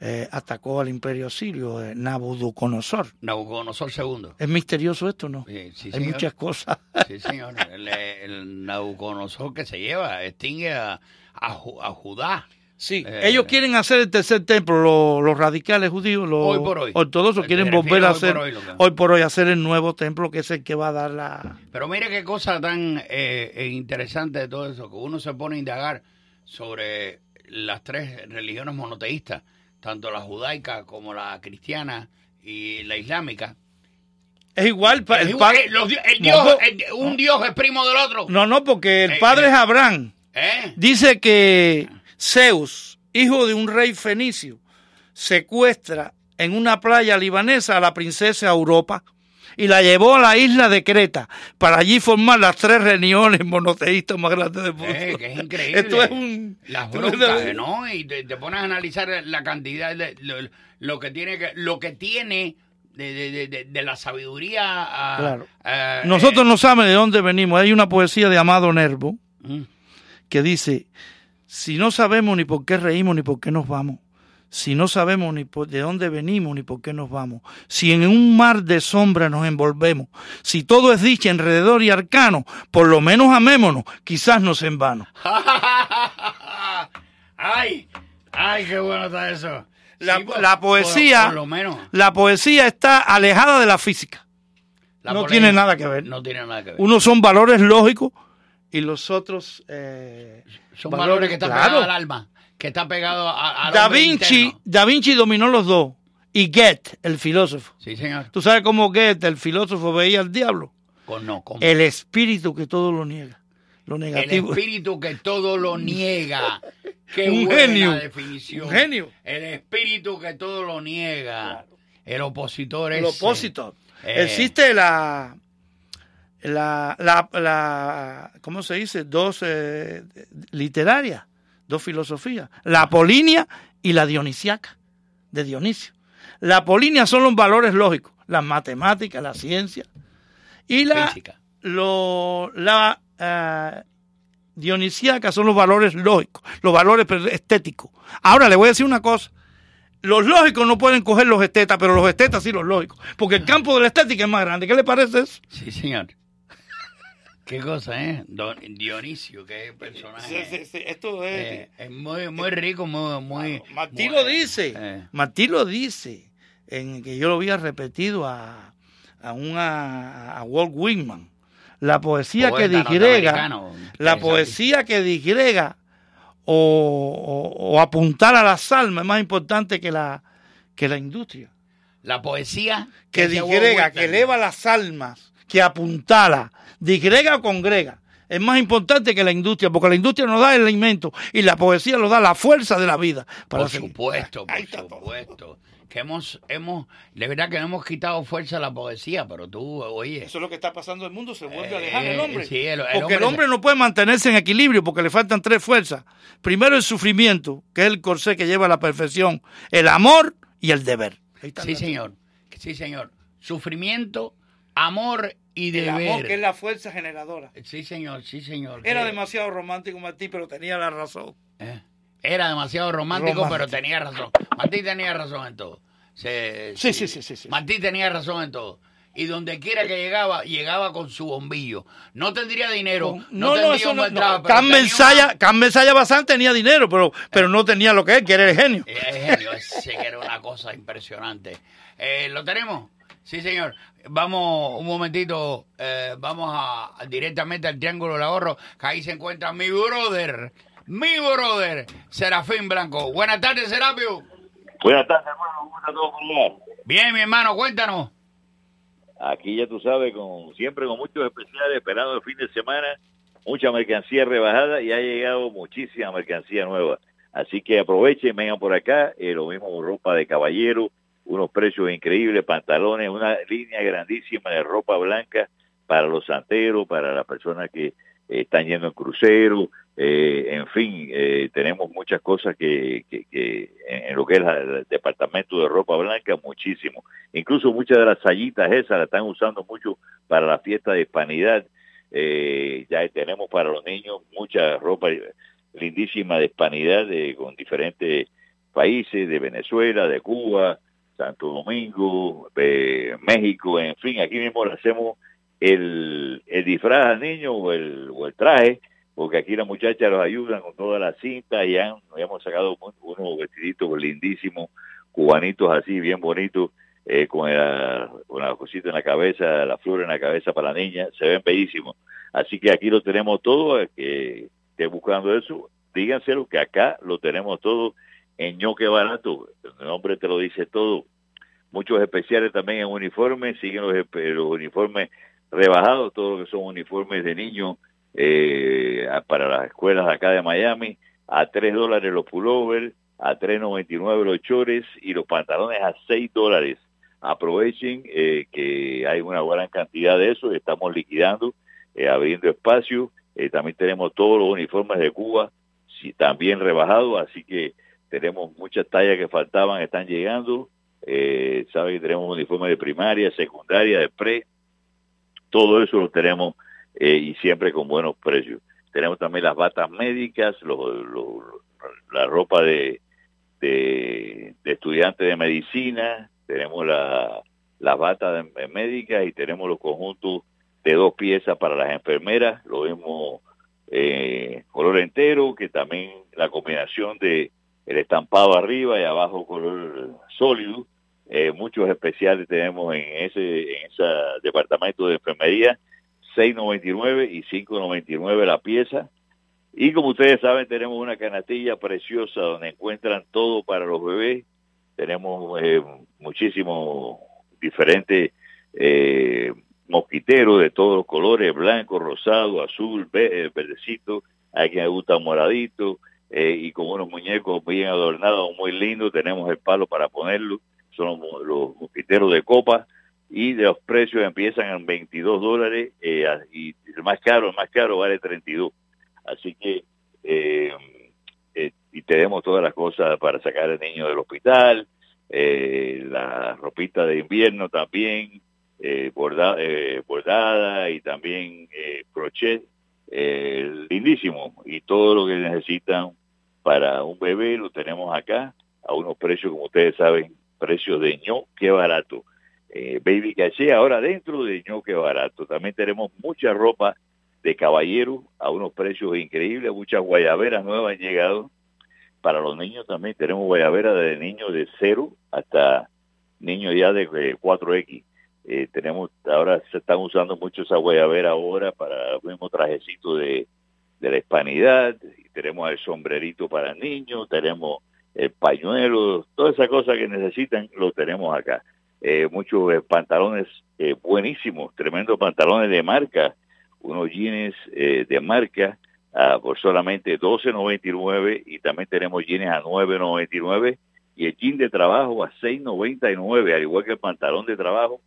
eh, atacó al imperio asirio, eh, Nabucodonosor. Nabucodonosor II. Es misterioso esto, ¿no? Sí, sí, Hay señor. muchas cosas. Sí, señor. El, el Nabucodonosor que se lleva, extingue a, a, Ju- a Judá. Sí, Eh, Ellos quieren hacer el tercer templo, los, los radicales judíos, los Hoy por hoy. ortodoxos quieren volver a hoy por hacer hoy, lo que- hoy por hoy hacer el nuevo templo que es el que va a dar la Pero mire qué cosa tan eh, eh, interesante de todo eso, que uno se pone a indagar sobre las tres religiones monoteístas, tanto la judaica como la cristiana y la islámica. es igual el padre eh, los el Dios, no. el- un Dios es primo del otro. No, no, porque el Eh, padre eh. es Abraham. ¿Eh? Dice que Zeus, hijo de un rey fenicio, secuestra en una playa libanesa a la princesa Europa y la llevó a la isla de Creta para allí formar las tres reuniones monoteístas más grandes del mundo. Eh, que es increíble. Esto es un... Las broncas. ¿no? Y te, te pones a analizar la cantidad de lo, lo que tiene que, lo que tiene de, de- de- de- la sabiduría. a- Claro. a- Nosotros no sabemos de dónde venimos. Hay una poesía de Amado Nervo Mm. que dice, si no sabemos ni por qué reímos ni por qué nos vamos, si no sabemos ni por de dónde venimos ni por qué nos vamos, si en un mar de sombra nos envolvemos, si todo es dicha alrededor y arcano, por lo menos amémonos, quizás no sea en vano. ay, ay, qué bueno está eso. La, Sí, por- la poesía, por- por lo menos. la poesía está alejada de la física. La no tiene nada que ver. No tiene nada que ver. Unos son valores lógicos y los otros eh, Son valores, que están claro. pegados al alma, que está pegado a, al Da Vinci. Da Vinci dominó los dos. Y Goethe, el filósofo. Sí, señor. ¿Tú sabes cómo Goethe, el filósofo, veía al diablo? Con no, con El espíritu que todo lo niega. Lo el negativo. espíritu que todo lo niega. Qué Un buena genio. definición. Un genio. El espíritu que todo lo niega. El opositor es. El opositor. Eh. Existe la, la, la, la- ¿cómo se dice? Dos eh, literarias, dos filosofías. La apolínea y la dionisiaca, de Dionisio. La apolínea son los valores lógicos, las matemáticas, la ciencia. Y la, lo, la ah, dionisiaca son los valores lógicos, los valores estéticos. Ahora le voy a decir una cosa. Los lógicos no pueden coger los estetas, pero los estetas sí los lógicos. Porque el campo de la estética es más grande. ¿Qué le parece eso? Sí, señor. Qué cosa, ¿eh? Don- Dionisio, qué personaje. Sí, sí, sí, Esto es... Eh, es muy, muy rico, muy. muy Martí muy- lo dice. eh. Martí lo dice. En que yo lo había repetido a, a, una, a Walt Whitman. La poesía que disgrega, la poesía que disgrega o, o, o apuntar a las almas es más importante que la, que la industria. La poesía. Que disgrega, Whitman. que eleva las almas, que apuntala, disgrega o congrega. Es más importante que la industria, porque la industria nos da el alimento y la poesía nos da la fuerza de la vida. Para Por seguir. supuesto, por supuesto. Que hemos, hemos, de verdad que no hemos quitado fuerza a la poesía, pero tú, oye. Eso es lo que está pasando en el mundo, se vuelve a Eh, alejar el hombre. sí, el- el porque hombre el hombre no puede mantenerse en equilibrio porque le faltan tres fuerzas. Primero el sufrimiento, que es el corsé que lleva a la perfección, el amor y el deber. Sí, señor. Sí, señor. Sufrimiento, amor y El deber. amor que es la fuerza generadora. Sí, señor, sí, señor. Era Que- demasiado romántico Martí, pero tenía la razón. Eh, Era demasiado romántico, Romántico. pero tenía razón. Martí tenía razón en todo. Se- Sí, sí, sí, sí, sí. Martí tenía razón en todo. Y donde quiera que llegaba, llegaba con su bombillo. No tendría dinero, no, No, no, eso no. no. Carmen tenía Saya, Carmen Saya Bazán tenía dinero, pero, pero no tenía lo que él, que era el genio. Eh, genio, ese que era una cosa impresionante. Eh, ¿Lo tenemos? Sí, señor. Vamos un momentito, eh, vamos a, a- directamente al Triángulo del Ahorro, que ahí se encuentra mi brother, mi brother, Serafín Blanco. Buenas tardes, Serapio. Buenas tardes, hermano. ¿Cómo está todo por? Bien, mi hermano, cuéntanos. Aquí ya tú sabes, con siempre con muchos especiales, esperando el fin de semana, mucha mercancía rebajada y ha llegado muchísima mercancía nueva. Así que aprovechen, vengan por acá, eh, lo mismo ropa de caballero, unos precios increíbles, pantalones, una línea grandísima de ropa blanca para los santeros, para las personas que eh, están yendo en crucero, eh, en fin, eh, tenemos muchas cosas que, en, lo que es el departamento de ropa blanca, muchísimo. Incluso muchas de las sallitas esas las están usando mucho para la fiesta de hispanidad. Ya tenemos para los niños mucha ropa lindísima de hispanidad de, con diferentes países, de Venezuela, de Cuba, Santo Domingo, México, en fin, aquí mismo le hacemos el, el disfraz al niño o el, o el traje, porque aquí las muchachas los ayudan con todas las cintas y han, hemos sacado unos vestiditos lindísimos, cubanitos así, bien bonitos, eh, con, la, con la cosita en la cabeza, la flor en la cabeza para la niña, se ven bellísimos. Así que aquí lo tenemos todo, el que esté buscando eso, díganselo que acá lo tenemos todo en ñoque barato, el nombre te lo dice todo. Muchos especiales también en uniformes, siguen los, uniformes rebajados, todo lo que son uniformes de niños eh, para las escuelas acá de Miami, a 3 dólares los pullovers, a 3.99 los chores y los pantalones a 6 dólares. aprovechen eh, que hay una buena cantidad de eso, estamos liquidando, eh, abriendo espacio, también tenemos todos los uniformes de Cuba, también rebajados, así que tenemos muchas tallas que faltaban, están llegando, eh, que tenemos uniformes de primaria, secundaria, de pre, todo eso lo tenemos eh, y siempre con buenos precios. Tenemos también las batas médicas, la ropa de, estudiantes de medicina, tenemos la, las batas médicas y tenemos los conjuntos de dos piezas para las enfermeras, lo mismo eh, color entero, que también la combinación de el estampado arriba y abajo color sólido, eh, muchos especiales tenemos en ese en ese departamento de enfermería 6.99 y 5.99 la pieza. Y como ustedes saben tenemos una canastilla preciosa donde encuentran todo para los bebés. Tenemos eh, muchísimos diferentes eh, mosquiteros de todos los colores blanco rosado azul ve- verdecito. Hay quien le gusta moradito eh, y con unos muñecos bien adornados muy lindos tenemos el palo para ponerlo son los, mosquiteros de copa y los precios empiezan en 22 dólares eh, y el más caro, el más caro vale 32. Así que eh, y tenemos todas las cosas para sacar al niño del hospital, la ropita de invierno también, borda- bordada y también crochet, eh, lindísimo. Y todo lo que necesitan para un bebé lo tenemos acá a unos precios, como ustedes saben, precios de ño, qué barato. Eh, Baby Caché, ahora dentro de ño, qué barato. También tenemos mucha ropa de caballero a unos precios increíbles, muchas guayaberas nuevas han llegado. Para los niños también tenemos guayaberas de niños de cero hasta niños ya de eh, 4X. Eh, tenemos, ahora se están usando mucho esa guayabera ahora para el mismo trajecito de, de la hispanidad, tenemos el sombrerito para niños, tenemos el pañuelo, todas esas cosas que necesitan lo tenemos acá. Eh, muchos eh, pantalones buenísimos, tremendos pantalones de marca, unos jeans de marca ah, por solamente 12.99 y también tenemos jeans a 9.99 y el jean de trabajo a 6.99, al igual que el pantalón de trabajo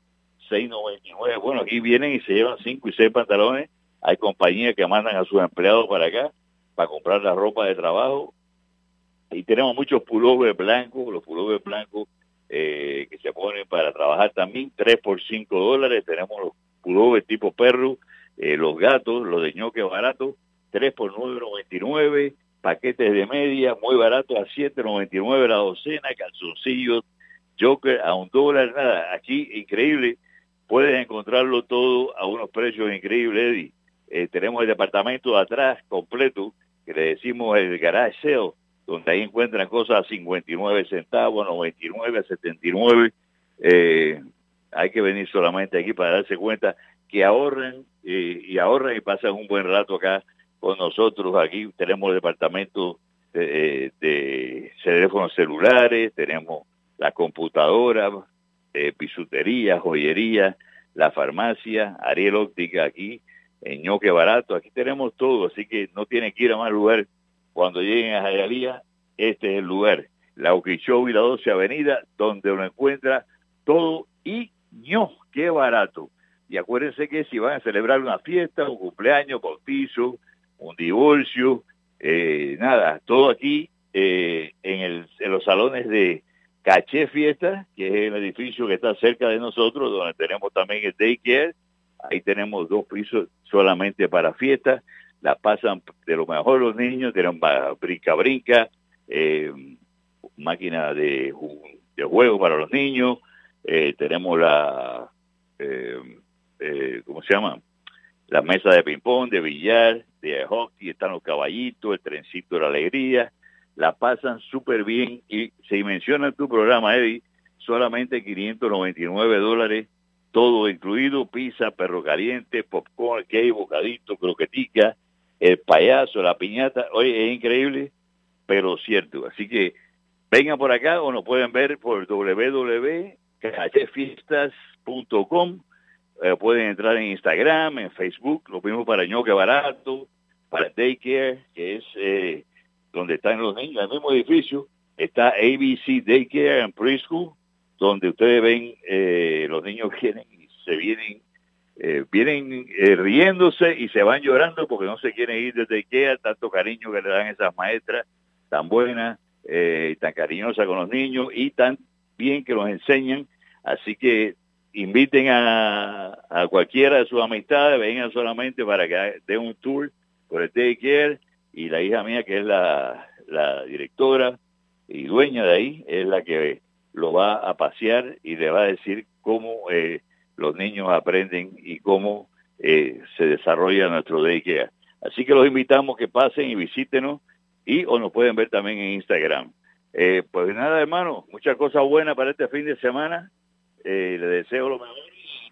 6.99. Bueno, aquí vienen y se llevan 5 y 6 pantalones. Hay compañías que mandan a sus empleados para acá para comprar la ropa de trabajo y tenemos muchos pullovers blancos, los pullovers blancos eh, que se ponen para trabajar también, 3 por 5 dólares. Tenemos los pullovers tipo perro, eh, los gatos, los de ñoque barato, 3 por 9.99. Paquetes de media, muy baratos, a 7.99 la docena, calzoncillos, Joker a un dólar, nada. Aquí, increíble, puedes encontrarlo todo a unos precios increíbles, Eddie. Eh, tenemos el departamento de atrás completo, que le decimos el garage sale, donde ahí encuentran cosas a 59 centavos, 99, a 79. Eh, hay que venir solamente aquí para darse cuenta que ahorren eh, y ahorran y pasan un buen rato acá con nosotros. Aquí tenemos el departamento de, de teléfonos celulares, tenemos la computadora, eh, joyería, la farmacia, Ariel Óptica aquí, en Ñoque Barato, aquí tenemos todo, así que no tienen que ir a más lugar. Cuando lleguen a Jayalía, este es el lugar, la Uquichou y la 12 Avenida, donde lo encuentra todo y ño, qué barato. Y acuérdense que si van a celebrar una fiesta, un cumpleaños, bautizo, un divorcio, eh, nada, todo aquí eh, en los salones de Caché Fiesta, que es el edificio que está cerca de nosotros, donde tenemos también el daycare. Ahí tenemos dos pisos solamente para fiestas. La pasan de lo mejor los niños, tienen brinca-brinca, eh, máquina de, ju- de juego para los niños. Eh, tenemos la, eh, ¿cómo se llama? La mesa de ping-pong, de billar, de hockey, están los caballitos, el trencito de la alegría la pasan súper bien y se menciona en tu programa, Eddie, solamente 599 dólares, todo incluido, pizza, perro caliente, popcorn, cake, bocadito, croquetica, el payaso, la piñata, oye, es increíble, pero cierto, así que vengan por acá o nos pueden ver por www.callefiestas.com eh, pueden entrar en Instagram, en Facebook, lo mismo para ñoque barato, para Daycare, que es eh, donde están los niños, en el mismo edificio, está ABC Daycare and Preschool, donde ustedes ven eh, los niños vienen y se vienen eh, vienen eh, riéndose y se van llorando porque no se quieren ir desde Ikea, tanto cariño que le dan esas maestras tan buenas, tan cariñosas con los niños y tan bien que los enseñan. Así que inviten a, a cualquiera de sus amistades, vengan solamente para que den un tour por el daycare y la hija mía que es la, directora y dueña de ahí es la que lo va a pasear y le va a decir cómo eh, los niños aprenden y cómo eh, se desarrolla nuestro daycare. Así que los invitamos que pasen y visítenos y o nos pueden ver también en Instagram. Eh, pues nada, hermano, muchas cosas buenas para este fin de semana. Eh, le deseo lo mejor.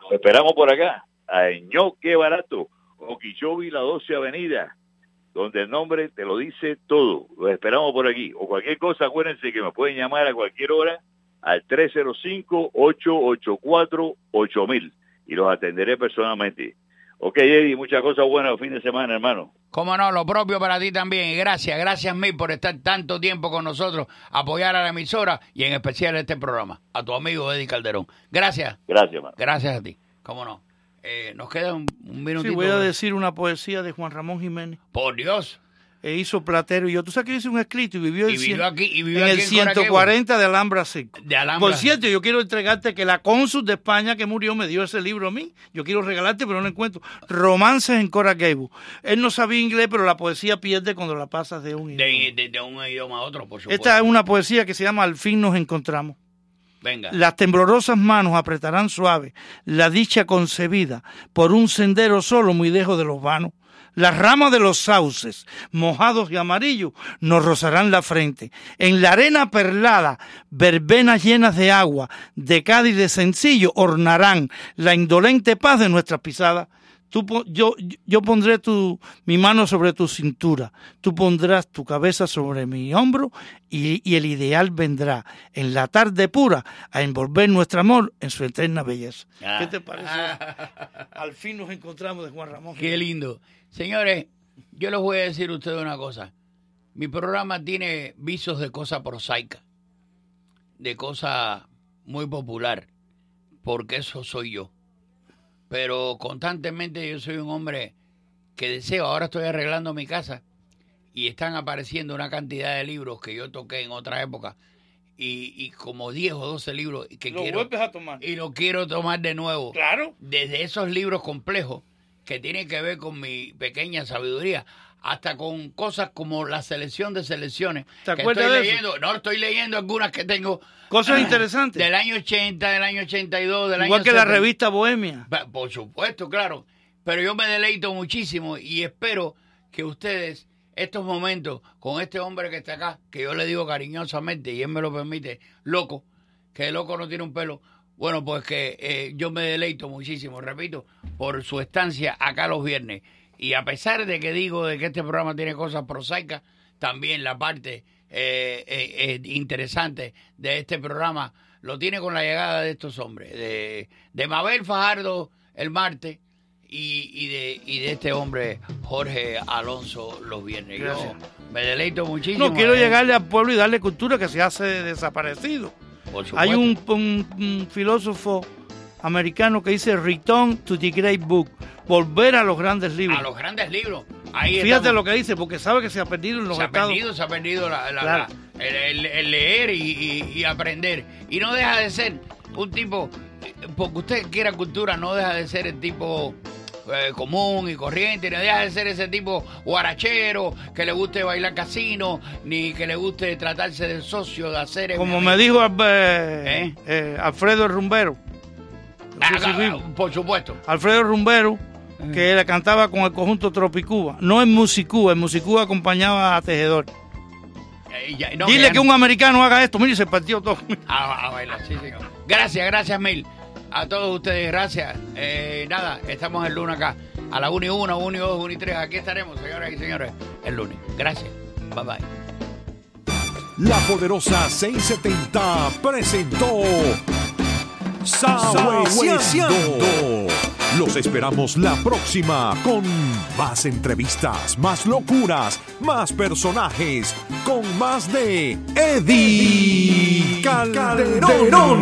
Nos esperamos por acá, a Ñoque Barato, Okeechobee, la 12 Avenida, donde el nombre te lo dice todo. Los esperamos por aquí. O cualquier cosa, acuérdense que me pueden llamar a cualquier hora al 305-884-8000 y los atenderé personalmente. Ok, Eddie, muchas cosas buenas el fin de semana, hermano. Cómo no, lo propio para ti también. Y gracias, gracias mil por estar tanto tiempo con nosotros, apoyar a la emisora y en especial este programa. A tu amigo Eddie Calderón. Gracias. Gracias, hermano. Gracias a ti. Cómo no. Eh, nos queda un, un Sí, minutito. voy a decir una poesía de Juan Ramón Jiménez. Por Dios. E hizo Platero y yo. Tú sabes que hizo un escrito y vivió, Y vivió cien- aquí- y vivió en el aquí en Coraquebo. 140 de Alhambra Seco. De Alhambra. Por cierto, yo quiero entregarte que la cónsul de España que murió me dio ese libro a mí. Yo quiero regalarte, pero no lo encuentro. Romances en Coraquebo. Él no sabía inglés, pero la poesía pierde cuando la pasas de un idioma. De, de- de un idioma a otro, por supuesto. Esta es una poesía que se llama Al fin nos encontramos. Venga. Las temblorosas manos apretarán suave la dicha concebida por un sendero solo muy lejos de los vanos. Las ramas de los sauces, mojados y amarillos, nos rozarán la frente. En la arena perlada, verbenas llenas de agua, de Cádiz de sencillo, ornarán la indolente paz de nuestras pisadas. Tú yo, yo pondré tu, mi mano sobre tu cintura, tú pondrás tu cabeza sobre mi hombro y, y el ideal vendrá en la tarde pura a envolver nuestro amor en su eterna belleza. Ah. ¿Qué te parece? Al fin nos encontramos de Juan Ramón. Qué lindo. Señores, yo les voy a decir a ustedes una cosa. Mi programa tiene visos de cosa prosaica, de cosa muy popular, porque eso soy yo. Pero constantemente yo soy un hombre que deseo, ahora estoy arreglando mi casa y están apareciendo una cantidad de libros que yo toqué en otra época y, y como 10 o 12 libros que Lo quiero vuelves a tomar. y lo quiero tomar de nuevo. Claro. Desde esos libros complejos que tienen que ver con mi pequeña sabiduría, hasta con cosas como la selección de selecciones. ¿Te que acuerdas estoy de eso? leyendo, No, estoy leyendo algunas que tengo. Cosas ah, interesantes. Del año 80, del año 82, del Igual año que la 70. revista Bohemia. Por supuesto, claro. Pero yo me deleito muchísimo y espero que ustedes, estos momentos, con este hombre que está acá, que yo le digo cariñosamente, y él me lo permite, loco, que el loco no tiene un pelo, bueno, pues que eh, yo me deleito muchísimo, repito, por su estancia acá los viernes. Y a pesar de que digo de que este programa tiene cosas prosaicas, también la parte eh, eh, eh, interesante de este programa lo tiene con la llegada de estos hombres, de, de Mabel Fajardo el martes y, y de, y de este hombre Jorge Alonso los viernes. Yo me deleito muchísimo. No, quiero llegarle al pueblo y darle cultura que se hace desaparecido. Hay un- un filósofo americano que dice Return to the Great Book, volver a los grandes libros. a los grandes libros. Ahí Fíjate estamos. lo que dice, porque sabe que se ha perdido en los se ha perdido, se ha perdido la- la- Claro. la- el, el- el leer y, y- y aprender. Y no deja de ser un tipo, eh, porque usted quiera cultura, no deja de ser el tipo eh, común y corriente, no deja de ser ese tipo guarachero, que le guste bailar casino, ni que le guste tratarse de socio, de hacer... Como me dijo eh, eh, Alfredo el Rumbero. Ah, ah, vivo. por supuesto. Alfredo Rumbero, que le cantaba con el conjunto Tropicuba. No en Musicúa, en Musicúa acompañaba a Tejedor. Eh, ya- no, Dile ya que no- un americano haga esto, mire, se partió todo. A, a bailar, sí, señor. Gracias, gracias mil. A todos ustedes, gracias. Eh, nada, estamos el lunes acá. A la 1 y 1, 1 y 2, 1 y 3. Aquí estaremos, señoras y señores, el lunes. Gracias. Bye bye. La poderosa 670 presentó Sahueciando. Los esperamos la próxima con más entrevistas, más locuras, más personajes, con más de Eddie Calderón.